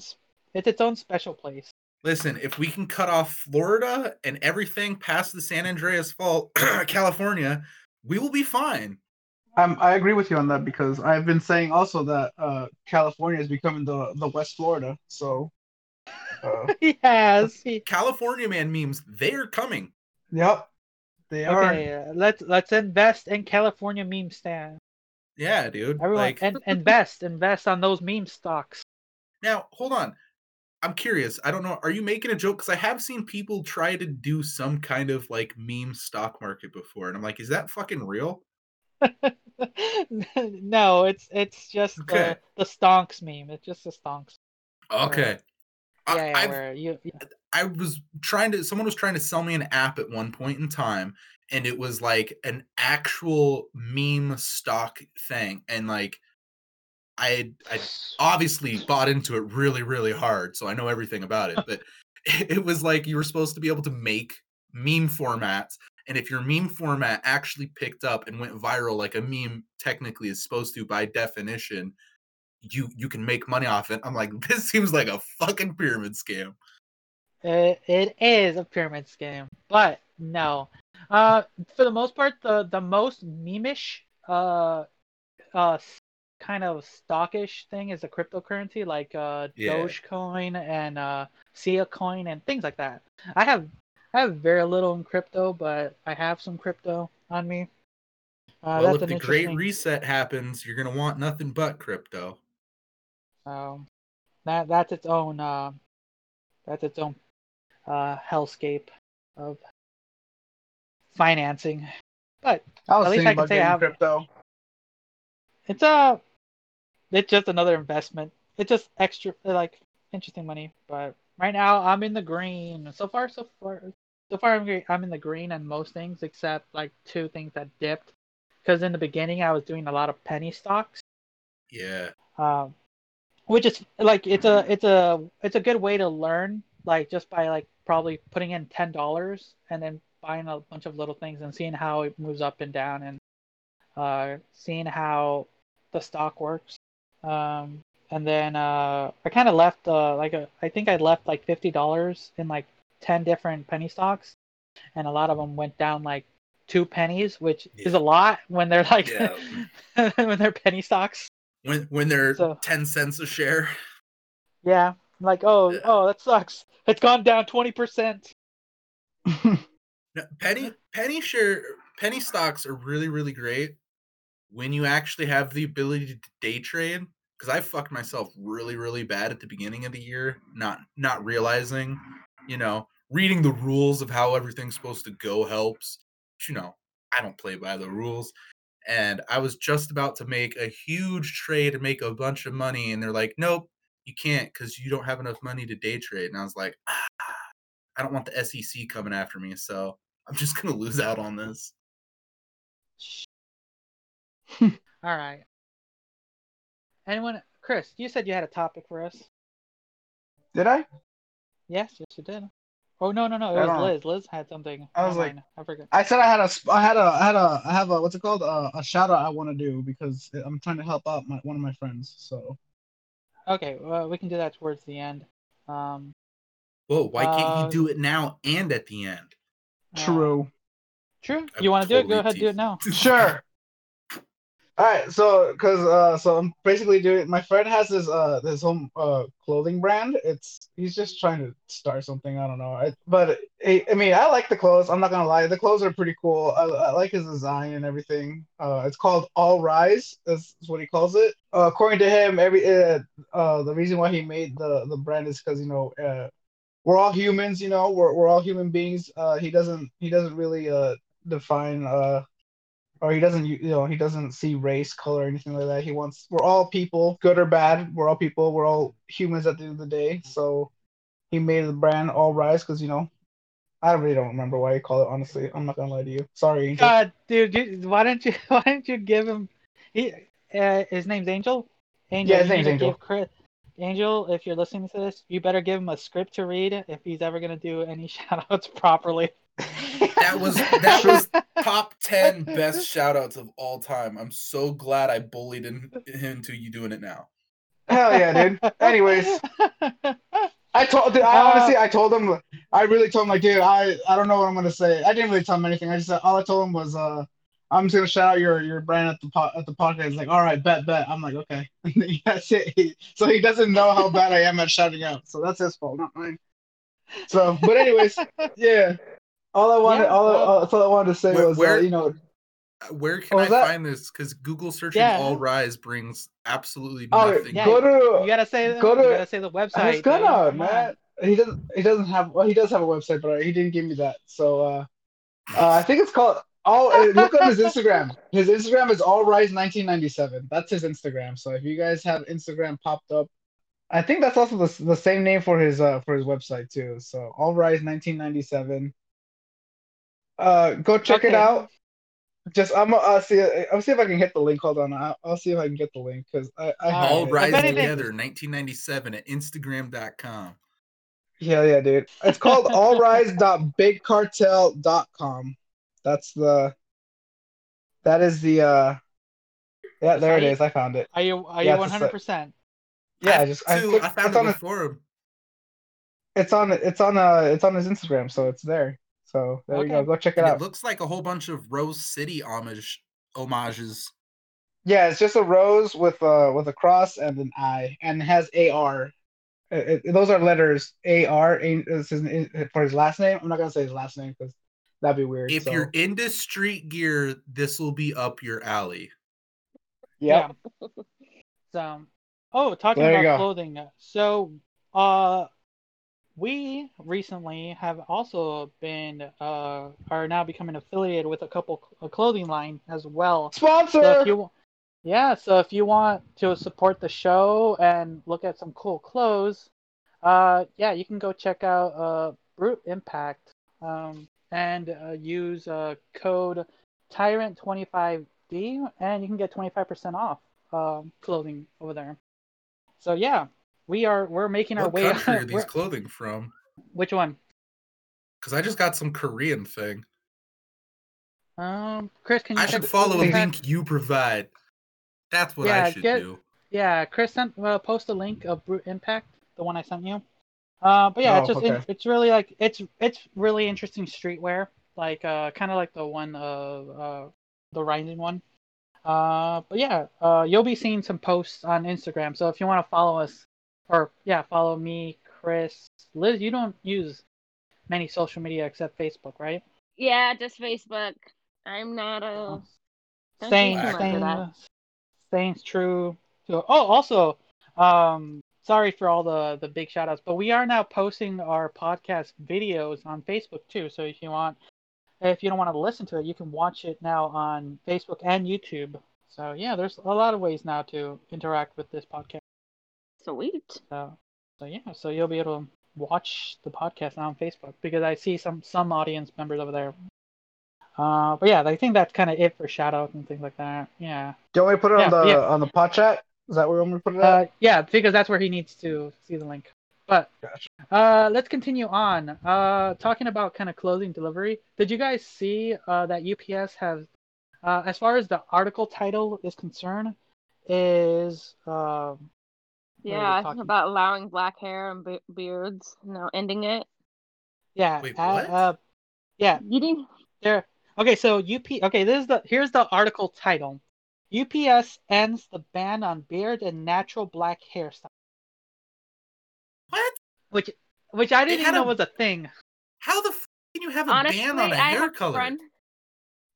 it's its own special place. Listen, if we can cut off Florida and everything past the San Andreas Fault, California, we will be fine. Um, I agree with you on that because I've been saying also that uh, California is becoming the the West Florida. So, uh, yes. California man memes, they are coming. yep, they are. Okay, uh, let's let's invest in California meme stand. Yeah, dude. Everyone like and invest invest on those meme stocks. now, hold on. I'm curious. I don't know. Are you making a joke? Because I have seen people try to do some kind of like meme stock market before, and I'm like, is that fucking real? no, it's it's just Okay. the the stonks meme. It's just the stonks. Okay. I- Yeah, yeah where you I was trying to someone was trying to sell me an app at one point in time and it was like an actual meme stock thing and like I I obviously bought into it really really hard so I know everything about it but it was like you were supposed to be able to make meme formats and if your meme format actually picked up and went viral like a meme technically is supposed to by definition you you can make money off it. I'm like this seems like a fucking pyramid scam. It, it is a pyramid scheme, but no. Uh, for the most part, the the most memeish, uh, uh, s- kind of stockish thing is a cryptocurrency like uh Yeah. Dogecoin and uh Sia coin and things like that. I have I have very little in crypto, but I have some crypto on me. Uh, well, that's if an the great reset happens, you're gonna want nothing but crypto. Um, that that's its own uh, that's its own uh hellscape of financing. But I was At least I can say I have- crypto. It's a it's just another investment. It's just extra like interesting money. But right now I'm in the green. So far, so far, so far I'm I'm in the green on most things except like two things that dipped. Because in the beginning I was doing a lot of penny stocks. Yeah. um, which is like it's a it's a it's a good way to learn like just by like probably putting in ten dollars and then buying a bunch of little things and seeing how it moves up and down and uh, seeing how the stock works um, and then uh, I kind of left uh, like a, I think I left like fifty dollars in like ten different penny stocks and a lot of them went down like two pennies which is a lot when they're like Yeah. when they're penny stocks When when they're So- ten cents a share. Yeah, I'm like, oh, Yeah. oh, that sucks. It's gone down twenty percent. No, penny penny share penny stocks are really really great when you actually have the ability to day trade. Because I fucked myself really really bad at the beginning of the year, not not realizing, you know, reading the rules of how everything's supposed to go helps. But, you know, I don't play by the rules. And I was just about to make a huge trade and make a bunch of money, and they're like, "Nope, you can't because you don't have enough money to day trade." And I was like, ah, "I don't want the SEC coming after me, so I'm just gonna lose out on this." All right. Anyone, Chris? You said you had a topic for us. Did I? Yes, yes, you did. Oh no no no! It I was don't know. Liz. Liz had something. I was Not like- I forgot. I said I had a, sp- I had a, I had a, I have a, what's it called? Uh, a shout out I want to do because I'm trying to help out my one of my friends. So Okay, well, we can do that towards the end. Um, Whoa, why can't Uh, you do it now and at the end? uh, true. True. You want to do it? Go ahead, do it now. Sure. All right, so because uh, so I'm basically doing. My friend has this uh this home uh clothing brand. It's he's just trying to start something. I don't know. I, but I, I mean, I like the clothes. I'm not gonna lie. The clothes are pretty cool. I, I like his design and everything. Uh, it's called All Rise. That's, that's what he calls it. Uh, according to him, every uh, uh the reason why he made the the brand is because you know uh we're all humans. You know we're we're all human beings. Uh, he doesn't he doesn't really uh define uh or he doesn't you know he doesn't see race color anything like that he wants we're all people good or bad we're all people we're all humans at the end of the day so he made the brand all rise because you know i really don't remember why he called it honestly i'm not gonna lie to you sorry Angel. God, dude, you, why don't you why don't you give him? He, uh, his name's Angel. Angel. Yeah, his name's Angel. Chris, Angel, if you're listening to this, you better give him a script to read if he's ever gonna do any shout outs properly. That was that was top ten best shout outs of all time. I'm so glad I bullied him into you doing it now. hell yeah dude anyways i told dude, i Uh, honestly i told him i really told him like dude i i don't know what i'm gonna say i didn't really tell him anything i just said all i told him was uh I'm just gonna shout out your your brand at the po- at the podcast. He's like, all right, bet, bet. I'm like, okay. that's it. He- so he doesn't know how bad I am at shouting out. So that's his fault, not mine. So, but anyways, yeah. All I wanted, Yeah, all, well- all, all I wanted to say Where- was, where- uh, you know, Uh, Where can I that- find this? Because Google searching Yeah. All Rise brings absolutely oh, nothing. Yeah, go to. you gotta say Go you to- gotta say the website. I was gonna, Come man. He doesn't. He doesn't have. Well, he does have a website, but he didn't give me that. So uh, uh I think it's called. Oh, uh, look on his Instagram. His Instagram is All Rise 1997. That's his Instagram. So if you guys have Instagram popped up, I think that's also the, the same name for his uh for his website too. So All Rise 1997. Uh, go check it out. Just I'm uh see I'll see if I can hit the link. Hold on, I'll, I'll see if I can get the link because I I have All. Rise Together, 1997 at Instagram.com. Yeah, yeah, dude. It's called allrise.bigcartel.com. That's the that is the uh yeah, there it site? is. I found it. Are you are Yeah, you it's a 100? percent Yeah, I just I, two. clicked- I found it on a- before him. it's on it's on uh it's on his Instagram, so it's there. So there you go. Go check it And out. it looks like a whole bunch of Rose City homage homages. yeah, it's just a rose with a with a cross and an I, and has AR. It- it- those are letters AR a- is his- for his last name. I'm not gonna say his last name because that'd be weird. If so, you're into street gear, this will be up your alley. yeah, So, oh, talking There about go. clothing. So, uh, we recently have also been uh are now becoming affiliated with a couple a clothing line as well. sponsor. So if you, yeah, so if you want to support the show and look at some cool clothes, uh, yeah, you can go check out uh Brute Impact, um, and uh, use uh code Tyrant twenty five D, and you can get twenty five percent off um clothing over there. So yeah, we are we're making our What way. country are these clothing from? which one? Because I just got some Korean thing. Um, Chris, can you? I should follow a Brute link you provide. That's what Yeah, I should get- do. Yeah, Chris sent uh, post a link of Brute Impact, the one I sent you. Uh, but yeah, it's Oh, just in- okay. it's really like it's it's really interesting streetwear, like uh, kind of like the one uh, uh the Rising one. Uh, but yeah, uh, you'll be seeing some posts on Instagram. So if you want to follow us, or yeah, follow me, Chris, Liz. You don't use many social media except Facebook, right? Yeah, just Facebook. I'm not a. Don't Staying, use too much of staying, that. staying true. To, oh, also, um, sorry for all the the big shout outs, but we are now posting our podcast videos on Facebook too. So if you want, if you don't want to listen to it, you can watch it now on Facebook and YouTube. So yeah, there's a lot of ways now to interact with this podcast. Sweet. So, so yeah, so you'll be able to watch the podcast now on Facebook because I see some some audience members over there. Uh, but yeah, I think that's kind of it for shout out and things like that. Yeah. Do you want me to put it on Yeah, the yeah. on the pod chat? Is that where you want me to put it? Uh, yeah, because that's where he needs to see the link. But Gotcha. uh, let's continue on. Uh, talking about kind of closing delivery. Did you guys see uh, that UPS has, uh, as far as the article title is concerned, is um, what we Yeah, talking- about allowing black hair and be- beards, you know, ending it. yeah, Wait, uh, what? uh, yeah, You didn't. there. Okay, so UP. Okay, this is the here's the article title. UPS ends the ban on beard and natural black hairstyle, What? which which I didn't even know a- was a thing. How the f- can you have a Honestly, ban on a I hair have color? a friend.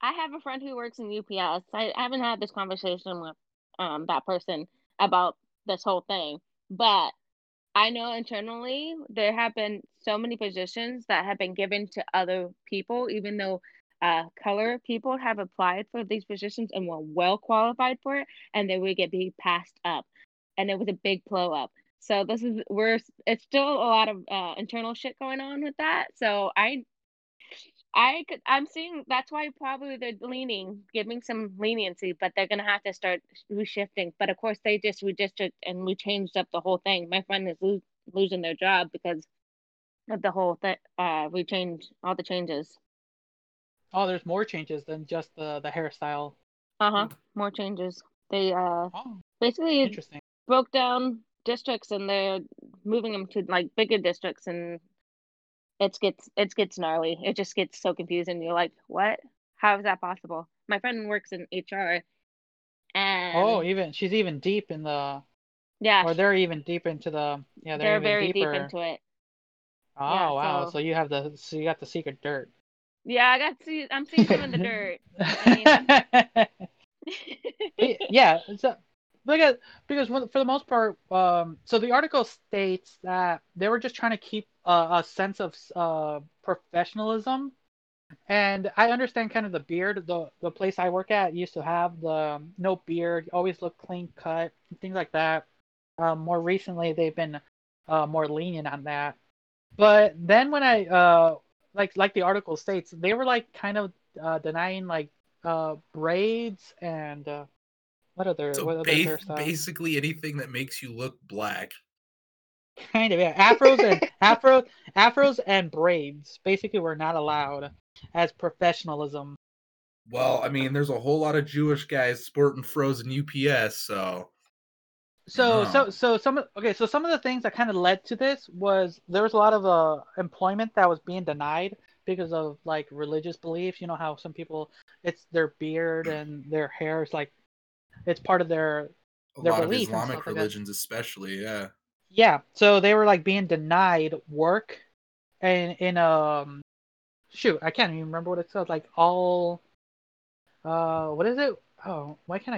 I have a friend who works in UPS. I, I haven't had this conversation with um that person about this whole thing, but I know internally there have been so many positions that have been given to other people, even though uh color people have applied for these positions and were well qualified for it, and they would get be passed up, and it was a big blow up. So this is we're it's still a lot of uh, internal shit going on with that. So I I could I'm seeing that's why probably they're leaning, giving some leniency, but they're gonna have to start reshifting. But of course they just redistrict and we changed up the whole thing. My friend is lo- losing their job because of the whole thing. Uh, we changed all the changes. Oh, there's more changes than just the the hairstyle. Uh huh. More changes. They uh Oh, basically interesting. broke down districts and they're moving them to like bigger districts and it gets it gets gnarly. It just gets so confusing. You're like, what? How is that possible? My friend works in HR, and Oh, even she's even deep in the, yeah, or they're even deep into the, yeah, they're, they're very deeper. deep into it. Oh yeah, wow, so- so you have the, so you got the secret dirt. Yeah, I got see. I'm seeing some in the dirt. I But yeah, so because because for the most part, um, so the article states that they were just trying to keep a, a sense of uh, professionalism, and I understand kind of the beard. The the place I work at used to have the um, no beard, always look clean cut, things like that. Um, more recently, they've been uh, more lenient on that. But then when I uh, like like the article states, they were like kind of uh, denying like uh braids and uh what other So what other ba- basically anything that makes you look black. kind of yeah. Afros and afro afros and braids basically were not allowed as professionalism. Well, I mean, there's a whole lot of Jewish guys sporting frozen UPS, so so so so some okay so some of the things that kind of led to this was there was a lot of uh employment that was being denied because of like religious beliefs. You know how some people it's their beard and their hair is like it's part of their a Their lot belief and Islamic stuff like religions, especially, yeah. Yeah, so they were like being denied work, and in um, shoot, I can't even remember what it said. Like all, uh, what is it? Oh, why can't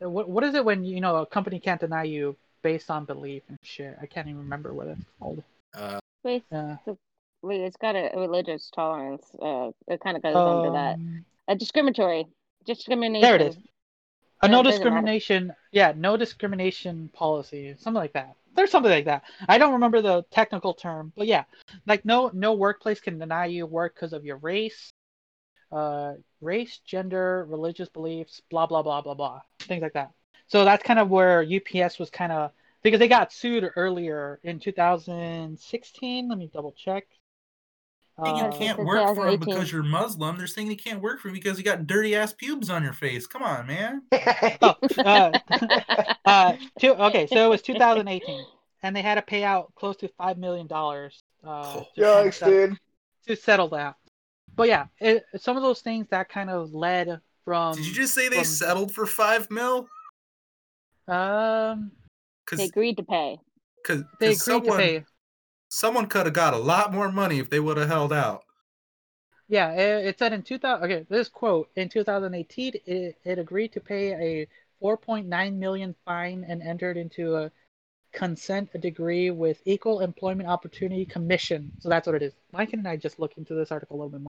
I? What what is it when you know a company can't deny you based on belief and shit? I can't even remember what it's called. Uh, Yeah. Basically, it's got a, a religious tolerance. Uh, it kind of goes under that. Um, A discriminatory discrimination. There it is. A no discrimination. Yeah, no discrimination policy, something like that. There's something like that. I don't remember the technical term, but yeah, like no no workplace can deny you work because of your race, uh, race, gender, religious beliefs, blah blah blah blah blah, things like that. So that's kind of where UPS was kind of because they got sued earlier in 2016. Let me double check. Saying you can't it's work for him because you're Muslim. They're saying you can't work for him because you got dirty ass pubes on your face. Come on, man. oh, uh, uh, two, okay, so it was 2018, and they had to pay out close to five million dollars uh, Oh. to, Yikes, settle, dude. to settle that. But yeah, it, some of those things that kind of led from. Did you just say they from- settled for five mil? Um, They agreed to pay. Because they agreed someone to pay. Someone could have got a lot more money if they would have held out. Yeah, it, it said in 2000. Okay, this quote in 2018, it, it agreed to pay a 4.9 million fine and entered into a consent decree with Equal Employment Opportunity Commission. So that's what it is. Mike can't I just look into this article a little bit more?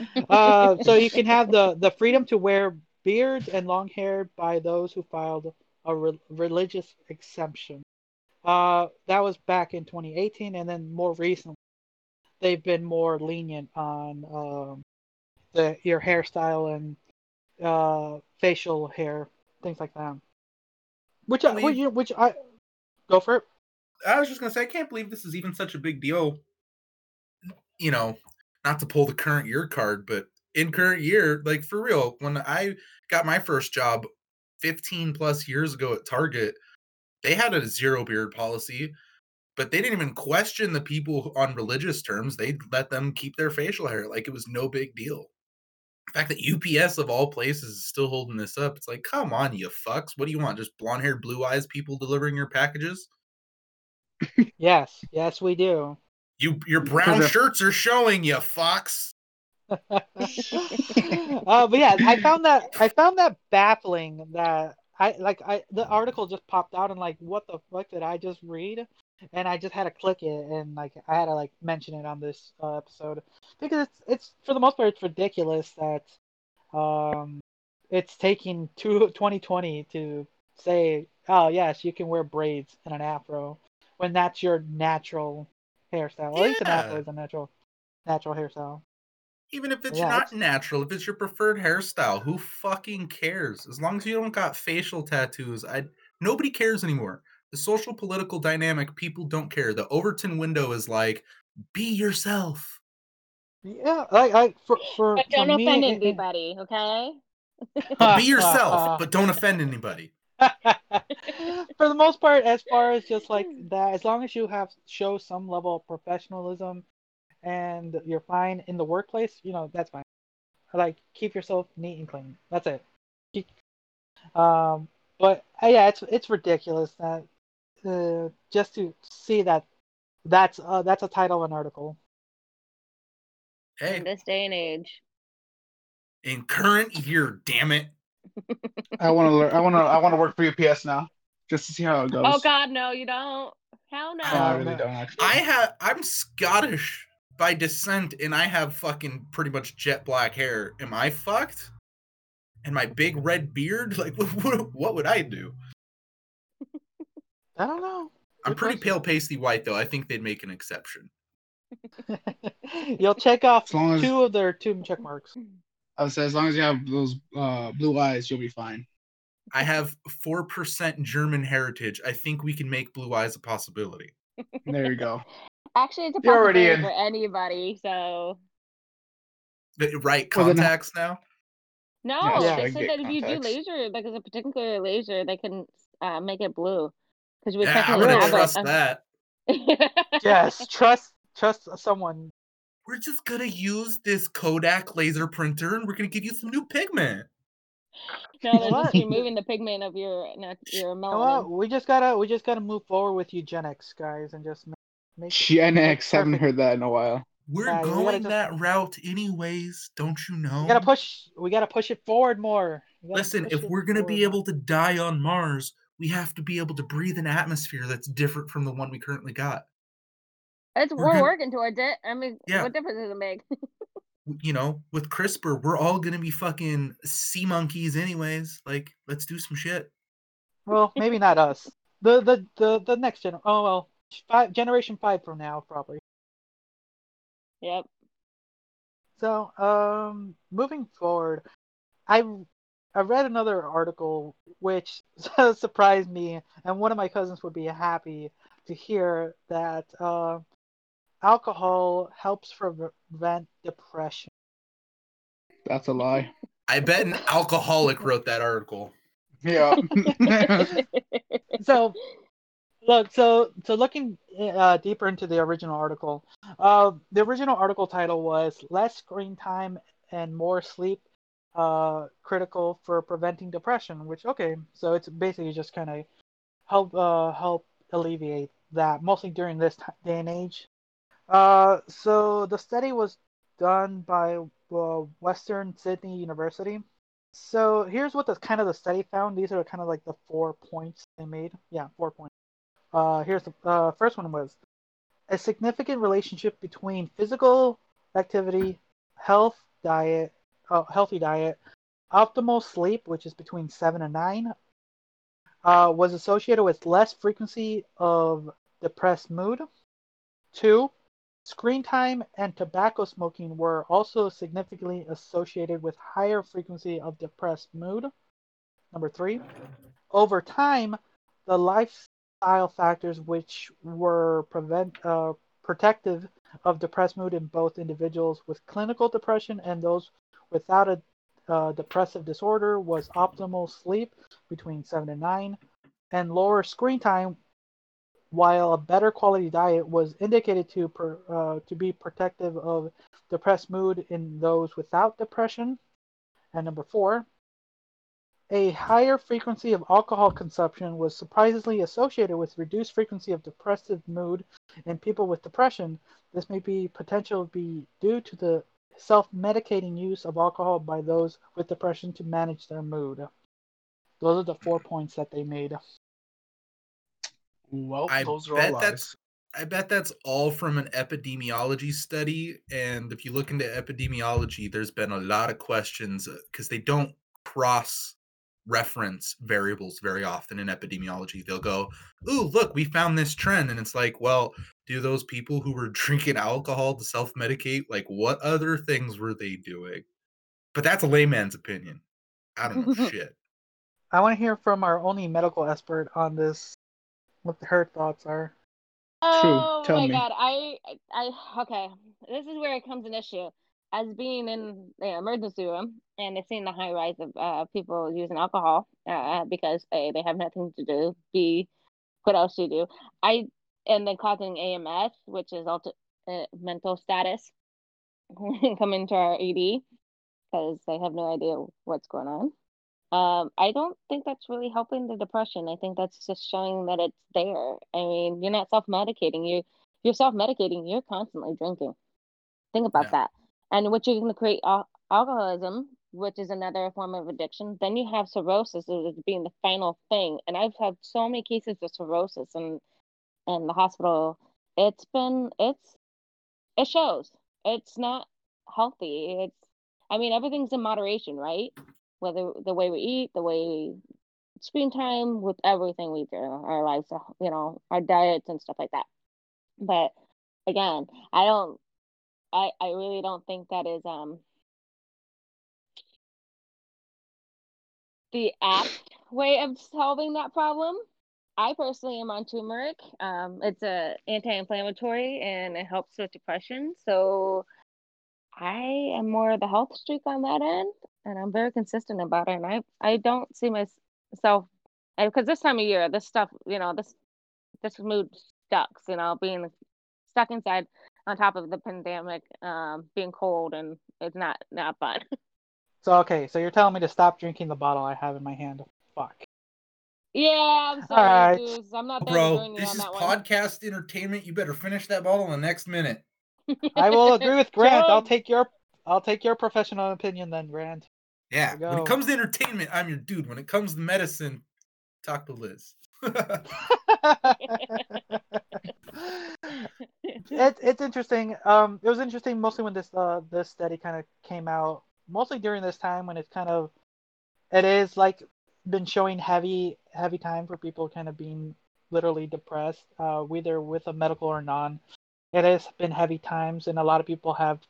Uh, so you can have the the freedom to wear beards and long hair by those who filed a re- religious exemption. Uh, that was back in 2018, and then more recently, they've been more lenient on um, the your hairstyle and uh, facial hair, things like that. Which I, I mean- which, which I go for it. I was just gonna say, I can't believe this is even such a big deal. You know, not to pull the current year card, but in current year, like for real, when I got my first job 15 plus years ago at Target, they had a zero beard policy, but they didn't even question the people on religious terms. They let them keep their facial hair like it was no big deal. The fact that UPS of all places is still holding this up, it's like, come on, you fucks. What do you want? Just blonde haired, blue eyes people delivering your packages? Yes, yes, we do. You your brown shirts are showing you, fox. uh, but yeah, I found that I found that baffling that I like I the article just popped out and like what the fuck did I just read? And I just had to click it and like I had to like mention it on this uh, episode because it's it's for the most part it's ridiculous that um it's taking two, 2020 to say oh yes you can wear braids and an afro when that's your natural hairstyle. At least an afro is a natural natural hairstyle. Even if it's Yeah, not it's- natural, if it's your preferred hairstyle, who fucking cares? As long as you don't got facial tattoos, I nobody cares anymore. The social political dynamic, people don't care. The Overton window is like, be yourself. Yeah, like I for for But for don't me, offend it- it- anybody, okay? Be yourself, but don't offend anybody. for the most part, as far as just like that, as long as you have show some level of professionalism and you're fine in the workplace, you know that's fine. Like keep yourself neat and clean. That's it. Keep- Um, but uh, yeah, it's it's ridiculous that uh, just to see that that's uh, that's a title of an article. In Hey, this day and age. in current year, damn it. I want to learn. I want to. I want to work for UPS now, just to see how it goes. Oh God, no, you don't. Hell no. No, I really don't actually. I have I'm Scottish by descent and I have fucking pretty much jet black hair. Am I fucked? And my big red beard? Like what, what, what would I do? I don't know. I'm Good pretty question. pale pasty white though. I think they'd make an exception. You'll check off As long as- two of their two check marks. I would say as long as you have those uh, blue eyes, you'll be fine. I have 4% German heritage. I think we can make blue eyes a possibility. There you go. Actually, it's a You're already possibility in. for anybody. So The right Well, contacts now? no, Yeah, Yeah. they I said get that if you do laser, like it's a particular laser, they can uh, make it blue. Because we Yeah, I'm gonna have trust a, that. Yes, trust trust someone. We're just gonna use this Kodak laser printer and we're gonna give you some new pigment. no, they're What? just removing the pigment of your nat- your You know. We just gotta we just gotta move forward with eugenics, guys, and just make, make Gen X. Haven't heard that in a while. We're Yeah, we gotta going just- that route anyways, don't you know? we gotta push we gotta push it forward more. We Listen, if we're gonna be able to die on Mars, we have to be able to breathe an atmosphere that's different from the one we currently got. It's we're we're, gonna- working towards it. I mean, Yeah. what difference does it make? You know, with CRISPR, we're all gonna be fucking sea monkeys anyways. Like, let's do some shit. Well, maybe not us. The the the, the next gen. Oh well, five generation five from now probably. yep. So, um, moving forward, I I read another article which surprised me, and one of my cousins would be happy to hear that uh, alcohol helps prevent depression. That's a lie. I bet an alcoholic wrote that article. Yeah. So, look, so so looking uh, deeper into the original article, uh, the original article title was "Less Screen Time and More Sleep." Uh, critical for preventing depression, which okay, so it's basically just kind of help uh help alleviate that, mostly during this day and age. Uh, so the study was done by uh, Western Sydney University. So here's what the kind of the study found. These are kind of like the four points they made. Yeah, four points. Uh, here's the uh, first one was a significant relationship between physical activity, health, diet, uh, healthy diet, optimal sleep, which is between seven and nine, uh, was associated with less frequency of depressed mood. Two, screen time and tobacco smoking were also significantly associated with higher frequency of depressed mood. Number three, over time, the life lifestyle factors which were prevent uh, protective of depressed mood in both individuals with clinical depression and those without a uh, depressive disorder was optimal sleep between 7 and 9 and lower screen time while a better quality diet was indicated to per, uh, to be protective of depressed mood in those without depression. And number 4 a higher frequency of alcohol consumption was surprisingly associated with reduced frequency of depressive mood in people with depression. This may be potential be due to the self-medicating use of alcohol by those with depression to manage their mood. Those are the four points that they made. Well, I those are bet all that's- I bet that's all from an epidemiology study. And if you look into epidemiology, there's been a lot of questions because they don't cross reference variables very often in epidemiology. They'll go, Ooh, look, we found this trend. And it's like, well, do those people who were drinking alcohol to self medicate, like, what other things were they doing? But that's a layman's opinion. I don't know shit. I want to hear from our only medical expert on this, what her thoughts are. Oh Tell my me. god, I I okay. This is where it comes an issue. As being in the emergency room and seeing the high rise of uh, people using alcohol uh, because a they have nothing to do, b what else do you do? I and then causing AMS, which is also uh, mental status, come into our ED because they have no idea what's going on. Um, I don't think that's really helping the depression. I think that's just showing that it's there. I mean, you're not self-medicating. You you're self-medicating. You're constantly drinking. Think about Yeah. that. And you're going to create al- alcoholism, which is another form of addiction. Then you have cirrhosis as being the final thing. And I've had so many cases of cirrhosis in in the hospital. It's been it's it shows. It's not healthy. It's I mean everything's in moderation, right? Whether the way we eat, the way screen time, with everything we do, our lives, you know, our diets and stuff like that. But again, I don't I I really don't think that is um the apt way of solving that problem. I personally am on turmeric. Um, it's a anti-inflammatory and it helps with depression. So I am more the health streak on that end, and I'm very consistent about it. And I I don't see myself because this time of year, this stuff, you know, this this mood sucks. You know, being stuck inside on top of the pandemic, um, being cold, and it's not not fun. So okay, so you're telling me to stop drinking the bottle I have in my hand. Fuck. yeah, I'm sorry, Alright. I'm not there Bro, you this on is that one. podcast entertainment. You better finish that bottle in the next minute. I will agree with Grant. I'll take your I'll take your professional opinion then, Grant. Yeah. When it comes to entertainment, I'm your dude. When it comes to medicine, talk to Liz. it, it's interesting. Um, it was interesting mostly when this uh this study kind of came out. Mostly during this time when it's kind of, it is like been showing heavy heavy time for people kind of being literally depressed, uh, whether with a medical or non. It has been heavy times, and a lot of people have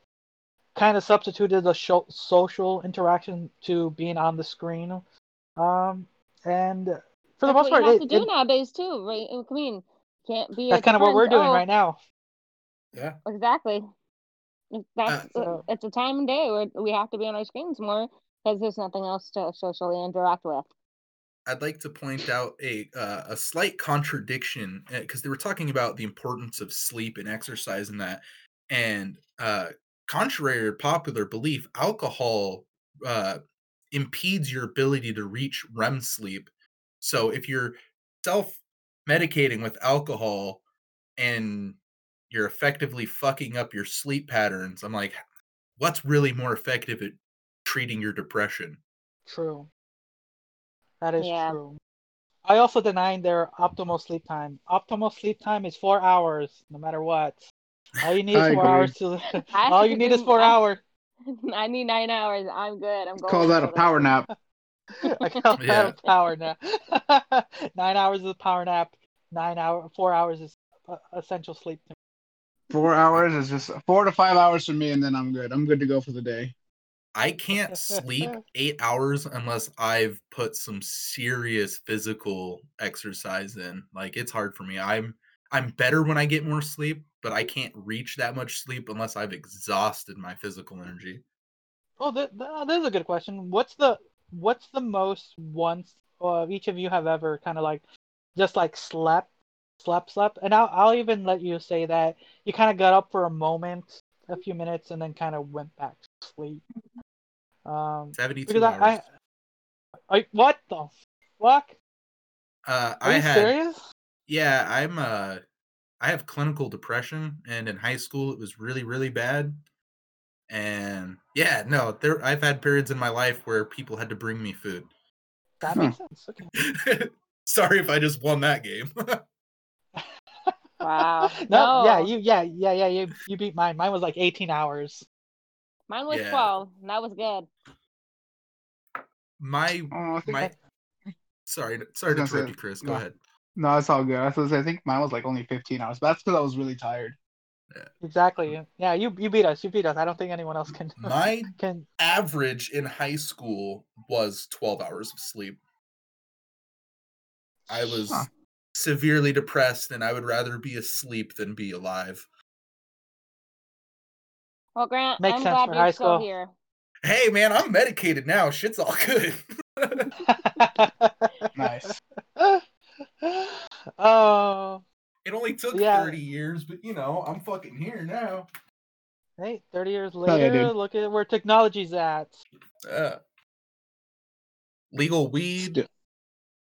kind of substituted the sho- social interaction to being on the screen. Um, and for the That's most what part, you have it, to do it- nowadays too, right? I mean, can't be. that's kind of what we're doing "Oh, right now. yeah. Exactly. That's so- it's a time and day where we have to be on our screens more because there's nothing else to socially interact with. I'd like to point out a uh, a slight contradiction because they were talking about the importance of sleep and exercise and that, and uh, contrary to popular belief, alcohol uh, impedes your ability to reach REM sleep. So if you're self medicating with alcohol and you're effectively fucking up your sleep patterns, I'm like, what's really more effective at treating your depression? True. That is Yeah. true. I also denied their optimal sleep time. Optimal sleep time is four hours, no matter what. All you need is four agree. hours to. All you need is four I- hours. I need nine hours. I'm good. I'm going. Call that a power nap. I call that Yeah. a power nap. Nine hours is a power nap. Nine hour, four hours is uh, essential sleep. Four hours is just four to five hours for me, and then I'm good. I'm good to go for the day. I can't sleep eight hours unless I've put some serious physical exercise in. Like it's hard for me. I'm I'm better when I get more sleep, but I can't reach that much sleep unless I've exhausted my physical energy. Oh, th- th- uh, this is a good question. What's the what's the most once uh, each of you have ever kind of like just like slept, slept, slept? And I'll I'll even let you say that you kind of got up for a moment, a few minutes, and then kind of went back to sleep. Um, 72 because hours. I, I, I what the fuck? uh, Are I you had serious? Yeah, I'm uh I have clinical depression and in high school it was really really bad. And yeah, no, there I've had periods in my life where people had to bring me food. That Huh. makes sense. Okay. Sorry if I just won that game. Wow. no, yeah, you, yeah, yeah, yeah, you, you beat mine. Mine was like 18 hours. Mine was Yeah. 12. And that was good. my Oh, I my sorry sorry to I interrupt you, Chris. Go no. ahead. no, it's all good. I was gonna say, I think mine was like only 15 hours, but that's because I was really tired. Exactly. Yeah, you, you beat us. You beat us. I don't think anyone else can. My can. average in high school was 12 hours of sleep. I was Huh. severely depressed and I would rather be asleep than be alive. Well, Grant, Makes I'm sense glad for you're high still school. here. Hey man, I'm medicated now. Shit's all good. Nice. oh, It only took Yeah. 30 years, but you know, I'm fucking here now. hey, 30 years later, dude. look at where technology's at. Uh, legal weed.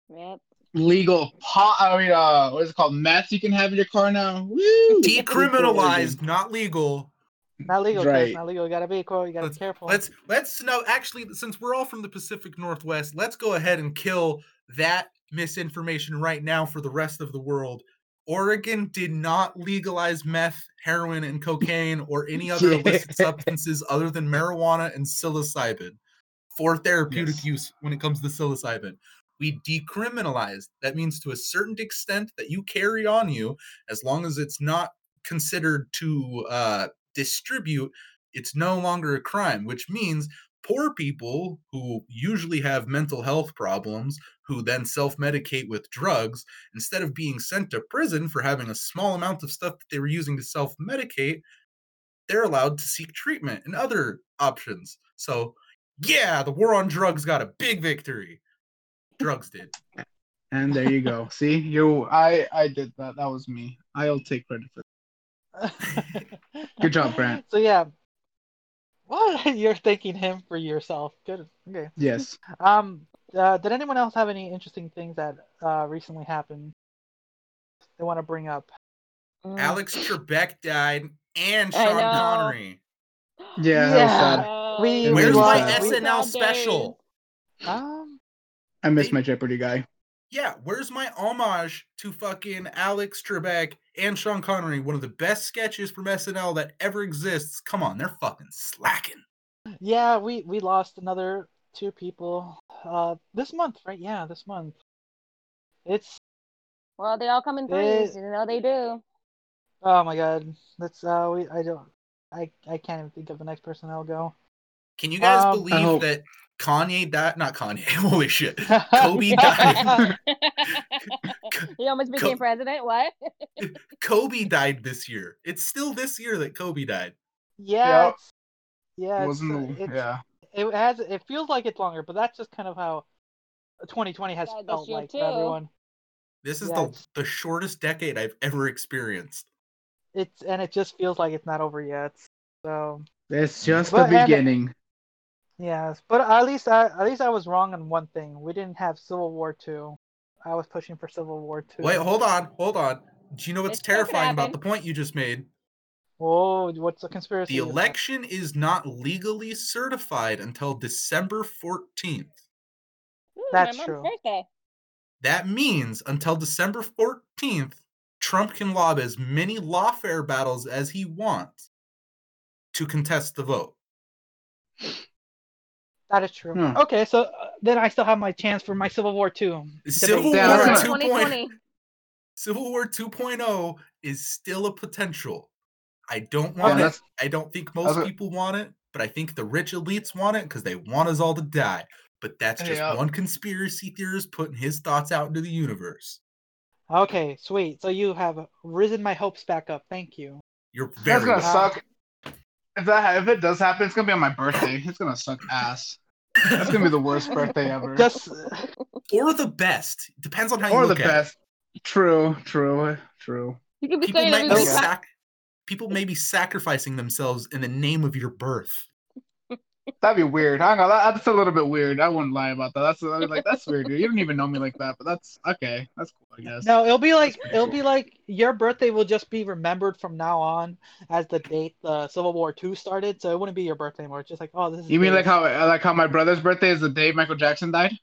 Yep. Legal pot. I mean, uh, what is it called? Meth you can have in your car now. Woo! Decriminalized, not legal. Not legal, Chris. Right. Not legal. You gotta be cool. You gotta be careful. Let's let's no actually since we're all from the Pacific Northwest, let's go ahead and kill that misinformation right now for the rest of the world. Oregon did not legalize meth, heroin, and cocaine or any other illicit substances other than marijuana and psilocybin for therapeutic Yes. use when it comes to psilocybin. We decriminalized. That means to a certain extent that you carry on you, as long as it's not considered to uh, distribute, it's no longer a crime, which means poor people who usually have mental health problems, who then self medicate with drugs, instead of being sent to prison for having a small amount of stuff that they were using to self medicate, they're allowed to seek treatment and other options. So, yeah, the war on drugs got a big victory. Drugs did. And there you go. See, you, I, I did that. That was me. I'll take credit for. Good job, Grant. So yeah. What you're thanking him for yourself? Good. Okay. Yes. Um. Uh, did anyone else have any interesting things that uh recently happened? They want to bring up. Mm. Alex Trebek died and Sean. Connery. Yeah, that was sad. Oh, We- it we Where's my lost- a we- SNL special? Um. I miss They- my Jeopardy guy. Yeah, where's my homage to fucking Alex Trebek and Sean Connery? One of the best sketches from SNL that ever exists. Come on, they're fucking slacking. Yeah, we we lost another two people. Uh, this month, right? Yeah, this month. It's Well, they all come in They- threes. You know they do. oh my god. That's uh, we I don't. I I can't even think of the next person I'll go. Can you guys Um, believe hope- that Kanye died? Not Kanye. Holy shit. Kobe died. he almost became Co- president. What? Kobe died this year. It's still this year that Kobe died. Yeah. Yep. Yeah. It's, Wasn't the- it's, yeah. It has. It feels like it's longer, but that's just kind of how 2020 has Yeah, felt like too. for everyone. This is Yeah, the, the shortest decade I've ever experienced. It's and it just feels like it's not over yet. So It's just But- the and- beginning. Yes, but at least I at least I was wrong on one thing. We didn't have Civil War two. I was pushing for Civil War two. Wait, hold on, hold on. Do you know what's It's terrifying about the point you just made? Oh, what's the conspiracy? The with that? election is not legally certified until December 14th. Ooh, That's true. birthday. That means until December 14th, Trump can lob as many lawfare battles as he wants to contest the vote. That is true. Hmm. Okay, so uh, then I still have my chance for my Civil War two. Civil War 2.0 what- 2020. Civil War 2.0 is still a potential. I don't Yeah, want it. I don't think most a- people want it, but I think the rich elites want it because they want us all to die. But that's just Yeah. one conspiracy theorist putting his thoughts out into the universe. Okay, sweet. So you have risen my hopes back up. Thank you. You're That's very gonna welcome. suck. If that if it does happen, it's gonna be on my birthday. It's gonna suck ass. It's gonna be the worst birthday ever. Just or the best. Depends on how you or the look at it. Or the best. True, true, true. You could be People saying may, be sac- people may be sacrificing themselves in the name of your birth. That'd be weird. I don't know, that, that's a little bit weird. I wouldn't lie about that. That's I was like that's weird, dude. You don't even know me like that, but that's okay. That's cool, I guess. no, it'll be like it'll cool. be like your birthday will just be remembered from now on as the date the Civil War Two started. So it wouldn't be your birthday anymore. It's just like, oh, this is. You mean like how like how my brother's birthday is the day Michael Jackson died?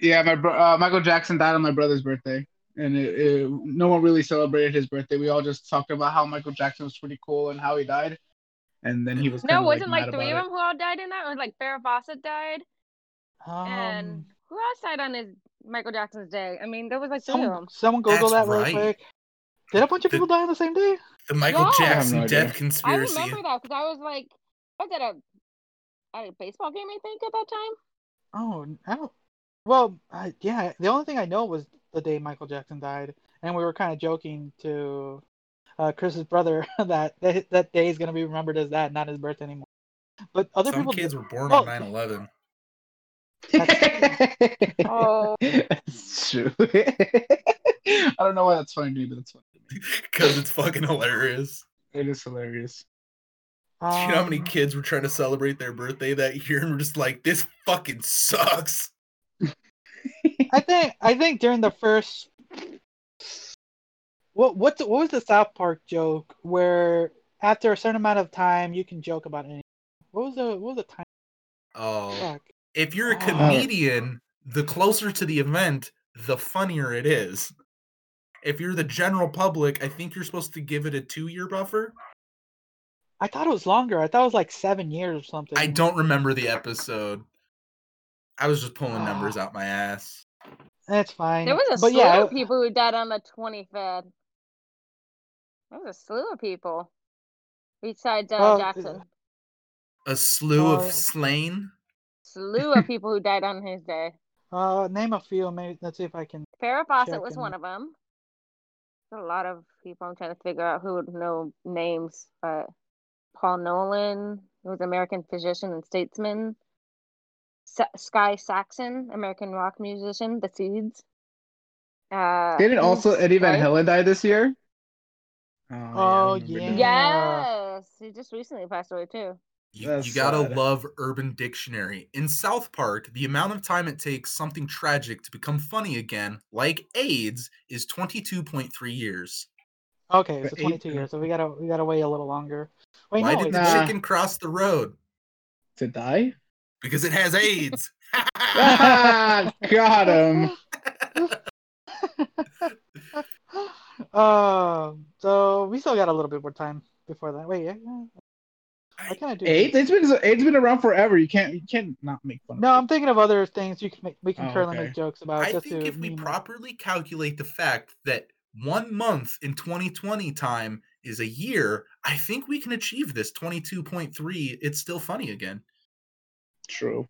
Yeah, my bro- uh, Michael Jackson died on my brother's birthday, and it, it, no one really celebrated his birthday. We all just talked about how Michael Jackson was pretty cool and how he died, and then he was No, kinda, wasn't like, like, mad three of about them who all died in that? Or like Farrah Fawcett died, and Um, who else died on his Michael Jackson's day? I mean, there was like three of someone, them. someone Google That's that real quick. Did a bunch of The- people die on the same day? The Michael Yeah. Jackson no idea. death I remember that because I was like, I was at a, at a baseball game, I think, at that time. Oh, I don't. Well, I, yeah. The only thing I know was the day Michael Jackson died, and we were kind of joking to uh, Chris's brother that that, that day is gonna be remembered as that, not his birthday anymore. But other Some people, kids were born well- on 9 11. it. Oh. That's true. I don't know why that's funny to me, but it's funny to me. Because it's fucking hilarious. It is hilarious. Do you know how many um, kids were trying to celebrate their birthday that year and were just like, this fucking sucks? I think I think during the first what what what was the South Park joke where after a certain amount of time you can joke about anything? What was the what was the time? Oh. Fuck. If you're a Oh. comedian, the closer to the event, the funnier it is. If you're the general public, I think you're supposed to give it a two year buffer. I thought it was longer. I thought it was like seven years or something. I don't remember the episode. I was just pulling numbers Ah. out my ass. That's fine. There was a but slew yeah, of people who died on the 25th. There was a slew of people. Besides uh, Well, Jackson. A slew Oh. of slain. Slew of people who died on his day. uh, name a few. Maybe let's see if I can. Farrah Fawcett was Checking. one of them. There's a lot of people. I'm trying to figure out who would know names. Uh, Paul Nolan, who was an American physician and statesman. Sa- Sky Saxon, American rock musician, The Seeds. Uh, Didn't also Eddie Van? Halen die this year? Oh, I remember yeah. Yes, he just recently passed away too. You, you gotta sad. love Urban Dictionary. In South Park, the amount of time it takes something tragic to become funny again, like AIDS, is 22.3 years. Okay, But so eight- 22 years. So we gotta we gotta wait a little longer. Wait, Why no, did the Nah. chicken cross the road? To die? Because it has AIDS. Ah, Got him. Um, so we still got a little bit more time before that. Wait, yeah, yeah. I kind of do. AIDS? AIDS been AIDS been around forever. You can't you can't not make fun of No. I'm thinking of other things you can make. We can Oh, currently okay. make jokes about. I just think if we you properly calculate the fact that one month in 2020 time is a year, I think we can achieve this 22.3. It's still funny again. True.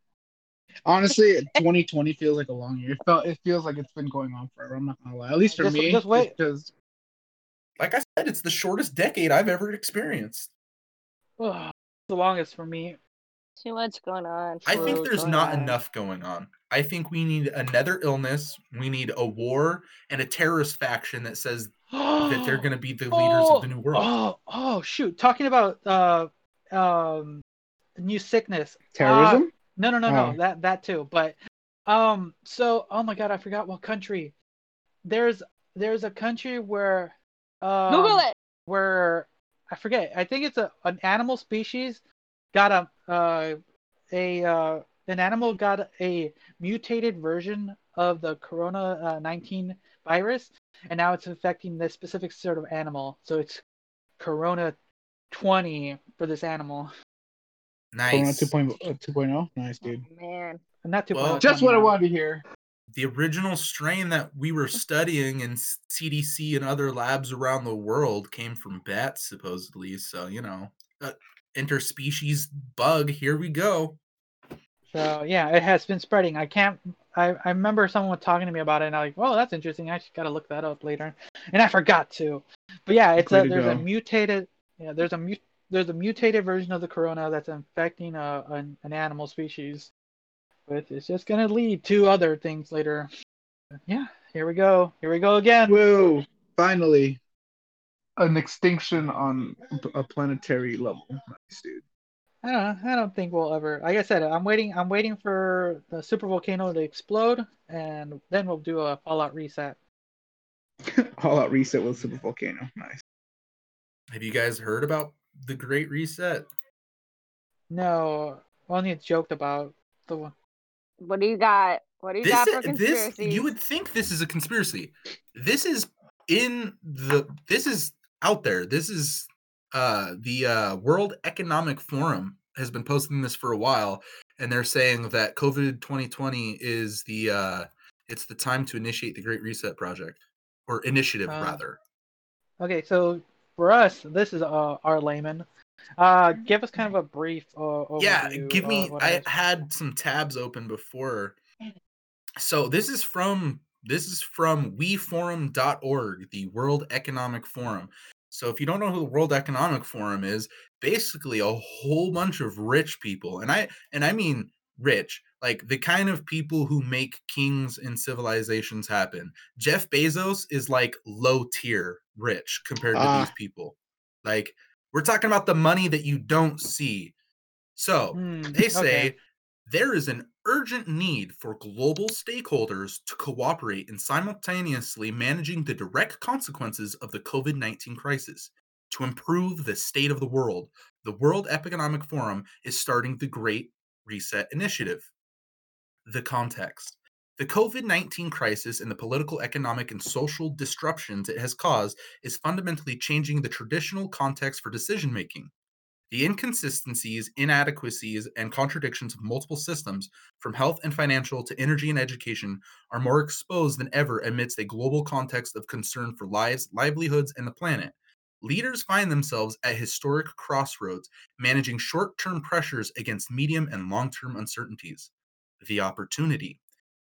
Honestly, 2020 feels like a long year. It felt it feels like it's been going on forever. I'm not gonna lie. At least for Just- me, just wait. because Like I said, it's the shortest decade I've ever experienced. Ugh, the longest for me. Too much going on. I think there's not on. enough going on. I think we need another illness, we need a war, and a terrorist faction that says that they're going to be the leaders of the new world. Oh, oh, shoot! Talking about uh, um, new sickness. terrorism. No, no, no, no. Oh. That that too. But um, so oh my god, I forgot what country. There's there's a country where um, Google it. where I forget. I think it's a an animal species got a uh, a uh, an animal got a mutated version of the corona uh, 19 virus and now it's affecting this specific sort of animal so it's corona 20 for this animal Corona nice. 2.0. 2.0. Nice, dude. Man. and not 2.0 Well, Just what I wanted to hear. The original strain that we were studying in CDC and other labs around the world came from bats, supposedly. So, you know, uh, interspecies bug, here we go. So yeah, it has been spreading. I can't. I, I remember someone was talking to me about it, and I'm like, "Well, that's interesting. I just gotta look that up later," and I forgot to. But yeah, it's a to there's a go. mutated yeah there's a mu- there's a mutated version of the corona that's infecting a an, an animal species, but it's just gonna lead to other things later. Yeah, here we go. Here we go again. Whoa! Finally, an extinction on a planetary level. Nice, dude. I don't, I don't think we'll ever. Like I said, I'm waiting. I'm waiting for the super volcano to explode, and then we'll do a Fallout reset. All out reset with super volcano. Nice. Have you guys heard about the Great Reset? No, only it's joked about. The one. What do you got? What do you This, got for i- this you would think this is a conspiracy. This is in the this is out there. This is uh the uh World Economic Forum has been posting this for a while and they're saying that COVID 2020 is the uh it's the time to initiate the Great Reset project or initiative Uh, rather. Okay, so for us, this is uh, our layman. Uh, give us kind of a brief uh, overview. yeah give me of what i it is. had some tabs open before so this is from this is from weforum.org the world economic forum so if you don't know who the world economic forum is basically a whole bunch of rich people and i and i mean rich like the kind of people who make kings and civilizations happen jeff bezos is like low tier rich compared to Ah. these people like we're talking about the money that you don't see so Hmm, they say okay. there is an urgent need for global stakeholders to cooperate in simultaneously managing the direct consequences of the COVID 19 crisis. To improve the state of the world, the World Economic Forum is starting the Great Reset Initiative. The context the COVID 19 crisis and the political, economic, and social disruptions it has caused is fundamentally changing the traditional context for decision making. The inconsistencies, inadequacies, and contradictions of multiple systems, from health and financial to energy and education, are more exposed than ever amidst a global context of concern for lives, livelihoods, and the planet. Leaders find themselves at historic crossroads, managing short term pressures against medium and long term uncertainties. The opportunity.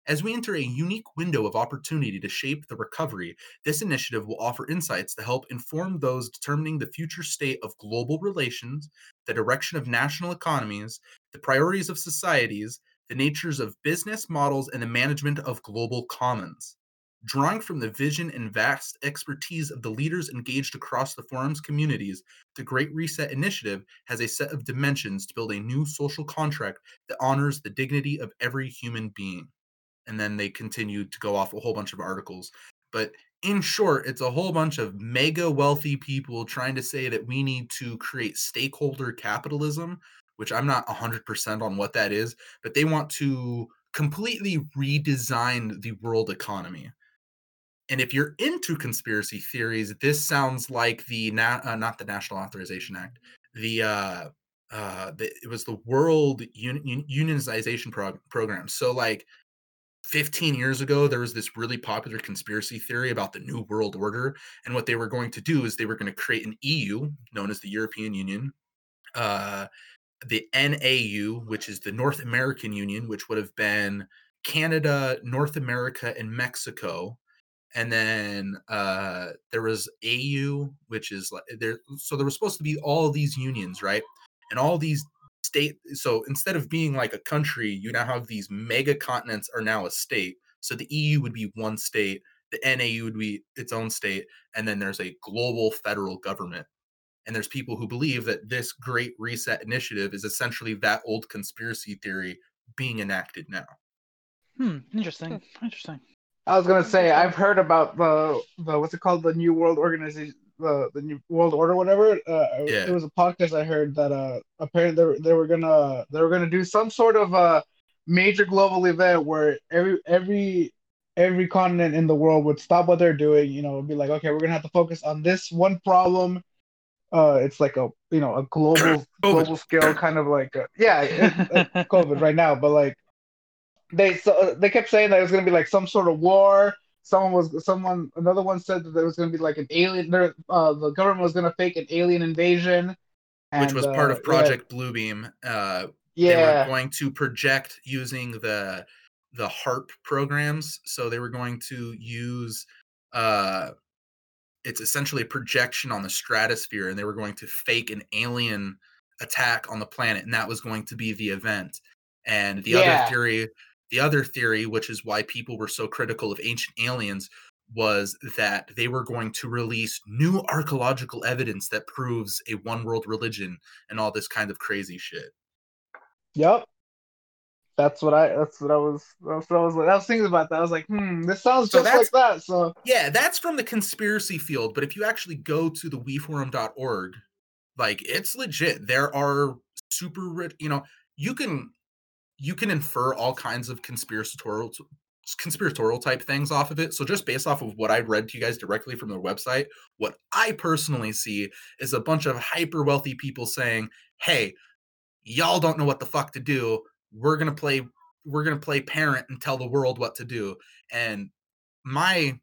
As we enter a unique window of opportunity to shape the recovery, this initiative will offer insights to help inform those determining the future state of global relations, the direction of national economies, the priorities of societies, the natures of business models, and the management of global commons. Drawing from the vision and vast expertise of the leaders engaged across the forum's communities, the Great Reset Initiative has a set of dimensions to build a new social contract that honors the dignity of every human being and then they continue to go off a whole bunch of articles. But in short, it's a whole bunch of mega wealthy people trying to say that we need to create stakeholder capitalism, which I'm not 100% on what that is, but they want to completely redesign the world economy. And if you're into conspiracy theories, this sounds like the uh, not the National Authorization Act, the uh, uh, the, it was the World Un- Un- Unionization Prog- Program. So like 15 years ago there was this really popular conspiracy theory about the new world order and what they were going to do is they were going to create an eu known as the european union uh, the nau which is the north american union which would have been canada north america and mexico. And then uh, there was au which is like there so there was supposed to be all these unions right? And all these state so instead of being like a country you now have these mega continents are now a state. So the eu would be one state the nau would be its own state and then there's a global federal government. And there's people who believe that this great reset initiative is essentially that old conspiracy theory being enacted now. Hmm, interesting. Interesting. I was gonna say I've heard about the the what's it called? The New World Organization the the New World Order whatever. Uh, Yeah. It was a podcast I heard that uh apparently they were, they were gonna they were gonna do some sort of uh major global event where every every every continent in the world would stop what they're doing. You know, be like, okay, we're gonna have to focus on this one problem. Uh, it's like a you know a global global scale kind of like a, yeah it- uh, COVID right now, but like they so they kept saying that it was gonna be like some sort of war. Someone was someone another one said that there was gonna be like an alien. There, uh, the government was gonna fake an alien invasion, which was uh, part of yeah, Project Bluebeam. Uh, Yeah, they were going to project using the the HAARP programs so they were going to use uh it's essentially a projection on the stratosphere and they were going to fake an alien attack on the planet and that was going to be the event and the Yeah. other theory the other theory which is why people were so critical of ancient aliens was that they were going to release new archaeological evidence that proves a one world religion and all this kind of crazy shit Yep. That's what I. That's what I was. That's what I was. I was thinking about that. I was like, hmm, this sounds So just like that. So Yeah, that's from the conspiracy field. But if you actually go to the weforum.org, like it's legit. There are super rich, you know, you can you can infer all kinds of conspiratorial conspiratorial type things off of it. So just based off of what I read to you guys directly from their website, what I personally see is a bunch of hyper wealthy people saying, "Hey, y'all don't know what the fuck to do. We're going to play we're going to play parent and tell the world what to do." And my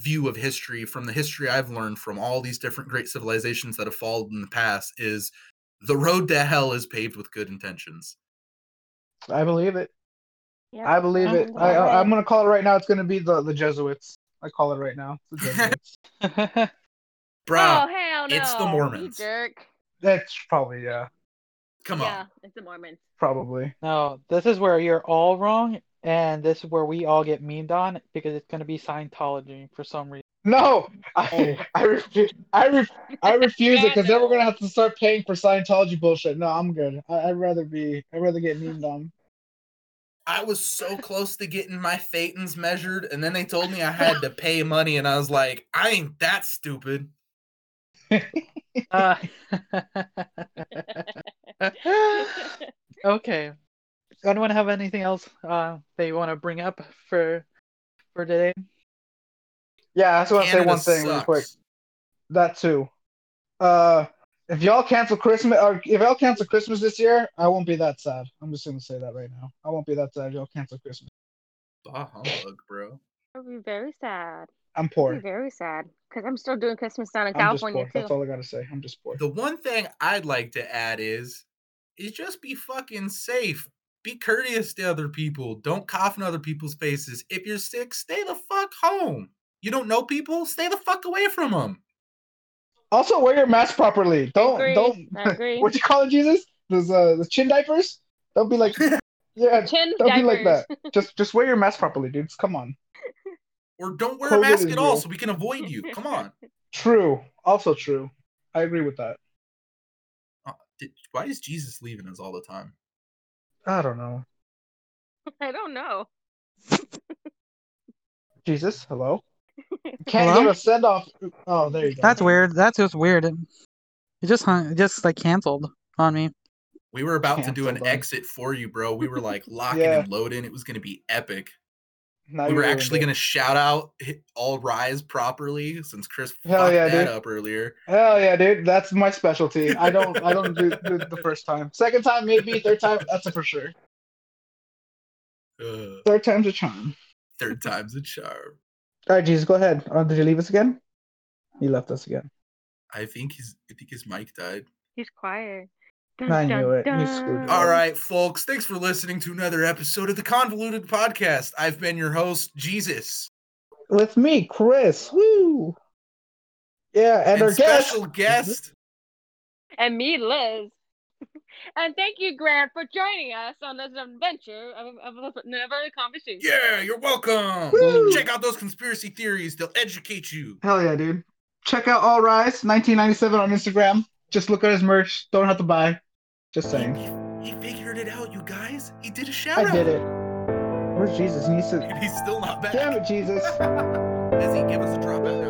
view of history from the history I've learned from all these different great civilizations that have fallen in the past is the road to hell is paved with good intentions. I believe it. Yep. I believe it. I, I I'm gonna call it right now. It's gonna be the the Jesuits. I call it right now. It's the Jesuits. Bruh, oh hell no! it's the You Mormons. jerk. That's probably yeah. come on. yeah, on. it's the Mormons. Probably. no, this is where you're all wrong, and this is where we all get memed on because it's gonna be Scientology for some reason. No, I I refuse. I ref, I refuse it because then we're gonna have to start paying for Scientology bullshit. No, I'm good. I, I'd rather be. I'd rather get memed on. I was so close to getting my thetans measured, and then they told me I had to pay money, and I was like, I ain't that stupid. Uh, okay. Anyone have anything else uh, they want to bring up for for today? Yeah, I just want to say one thing real quick. That too. Uh, if y'all cancel Christmas, or if y'all cancel Christmas this year, I won't be that sad. I'm just gonna say that right now. I won't be that sad. if Y'all cancel Christmas. Bah humbug, bro. I'll be very sad. I'm I'll poor. be very sad because I'm still doing Christmas down in I'm just California poor. That's all I gotta say. I'm just poor. The one thing I'd like to add is, is just be fucking safe. Be courteous to other people. Don't cough in other people's faces. If you're sick, stay the fuck home. You don't know people, stay the fuck away from them. Also, wear your mask properly. Don't agree. don't. What you call it, Jesus? Those uh, the chin diapers. Don't be like, yeah. Chin Don't be like that. Just just wear your mask properly, dudes. Come on. Or don't wear a mask at all real. so we can avoid you. Come on. True. Also true. I agree with that. Uh, did- why is Jesus leaving us all the time? I don't know. I don't know. Jesus, hello. Can't Hello? get a send off. Oh, there you go. That's weird. That's just weird. It it just hung, it just like canceled on me. We were about to do an on- exit for you, bro. We were like locking Yeah. and loading. It was going to be epic. Now we were actually going to shout out all rise properly since Chris Hell fucked yeah, that dude. up earlier. Hell yeah, dude. That's my specialty. I don't. I don't do, do the first time. Second time, maybe. Third time, that's a for sure. Uh, Third time's a charm. third time's a charm. All right, Jesus, go ahead. Uh, did you leave us again? He left us again. I think his I think his mic died. He's quiet. I knew it. You screwed it. All right, folks. Thanks for listening to another episode of the Convoluted Podcast. I've been your host, Jesus, With me, Chris. Woo. Yeah, and, and our guest. special guest. And me, Liz. And thank you, Grant, for joining us on this adventure of, of, of another conversation. Yeah, you're welcome. Woo. Check out those conspiracy theories; they'll educate you. Hell yeah, dude. Check out All Rise 1997 on Instagram. Just look at his merch. Don't have to buy. Just saying. He, he figured it out, you guys. He did a shout out. I did it. Where's Jesus? He needs to. He's still not back. Damn it, Jesus. Does he give us a drop out now?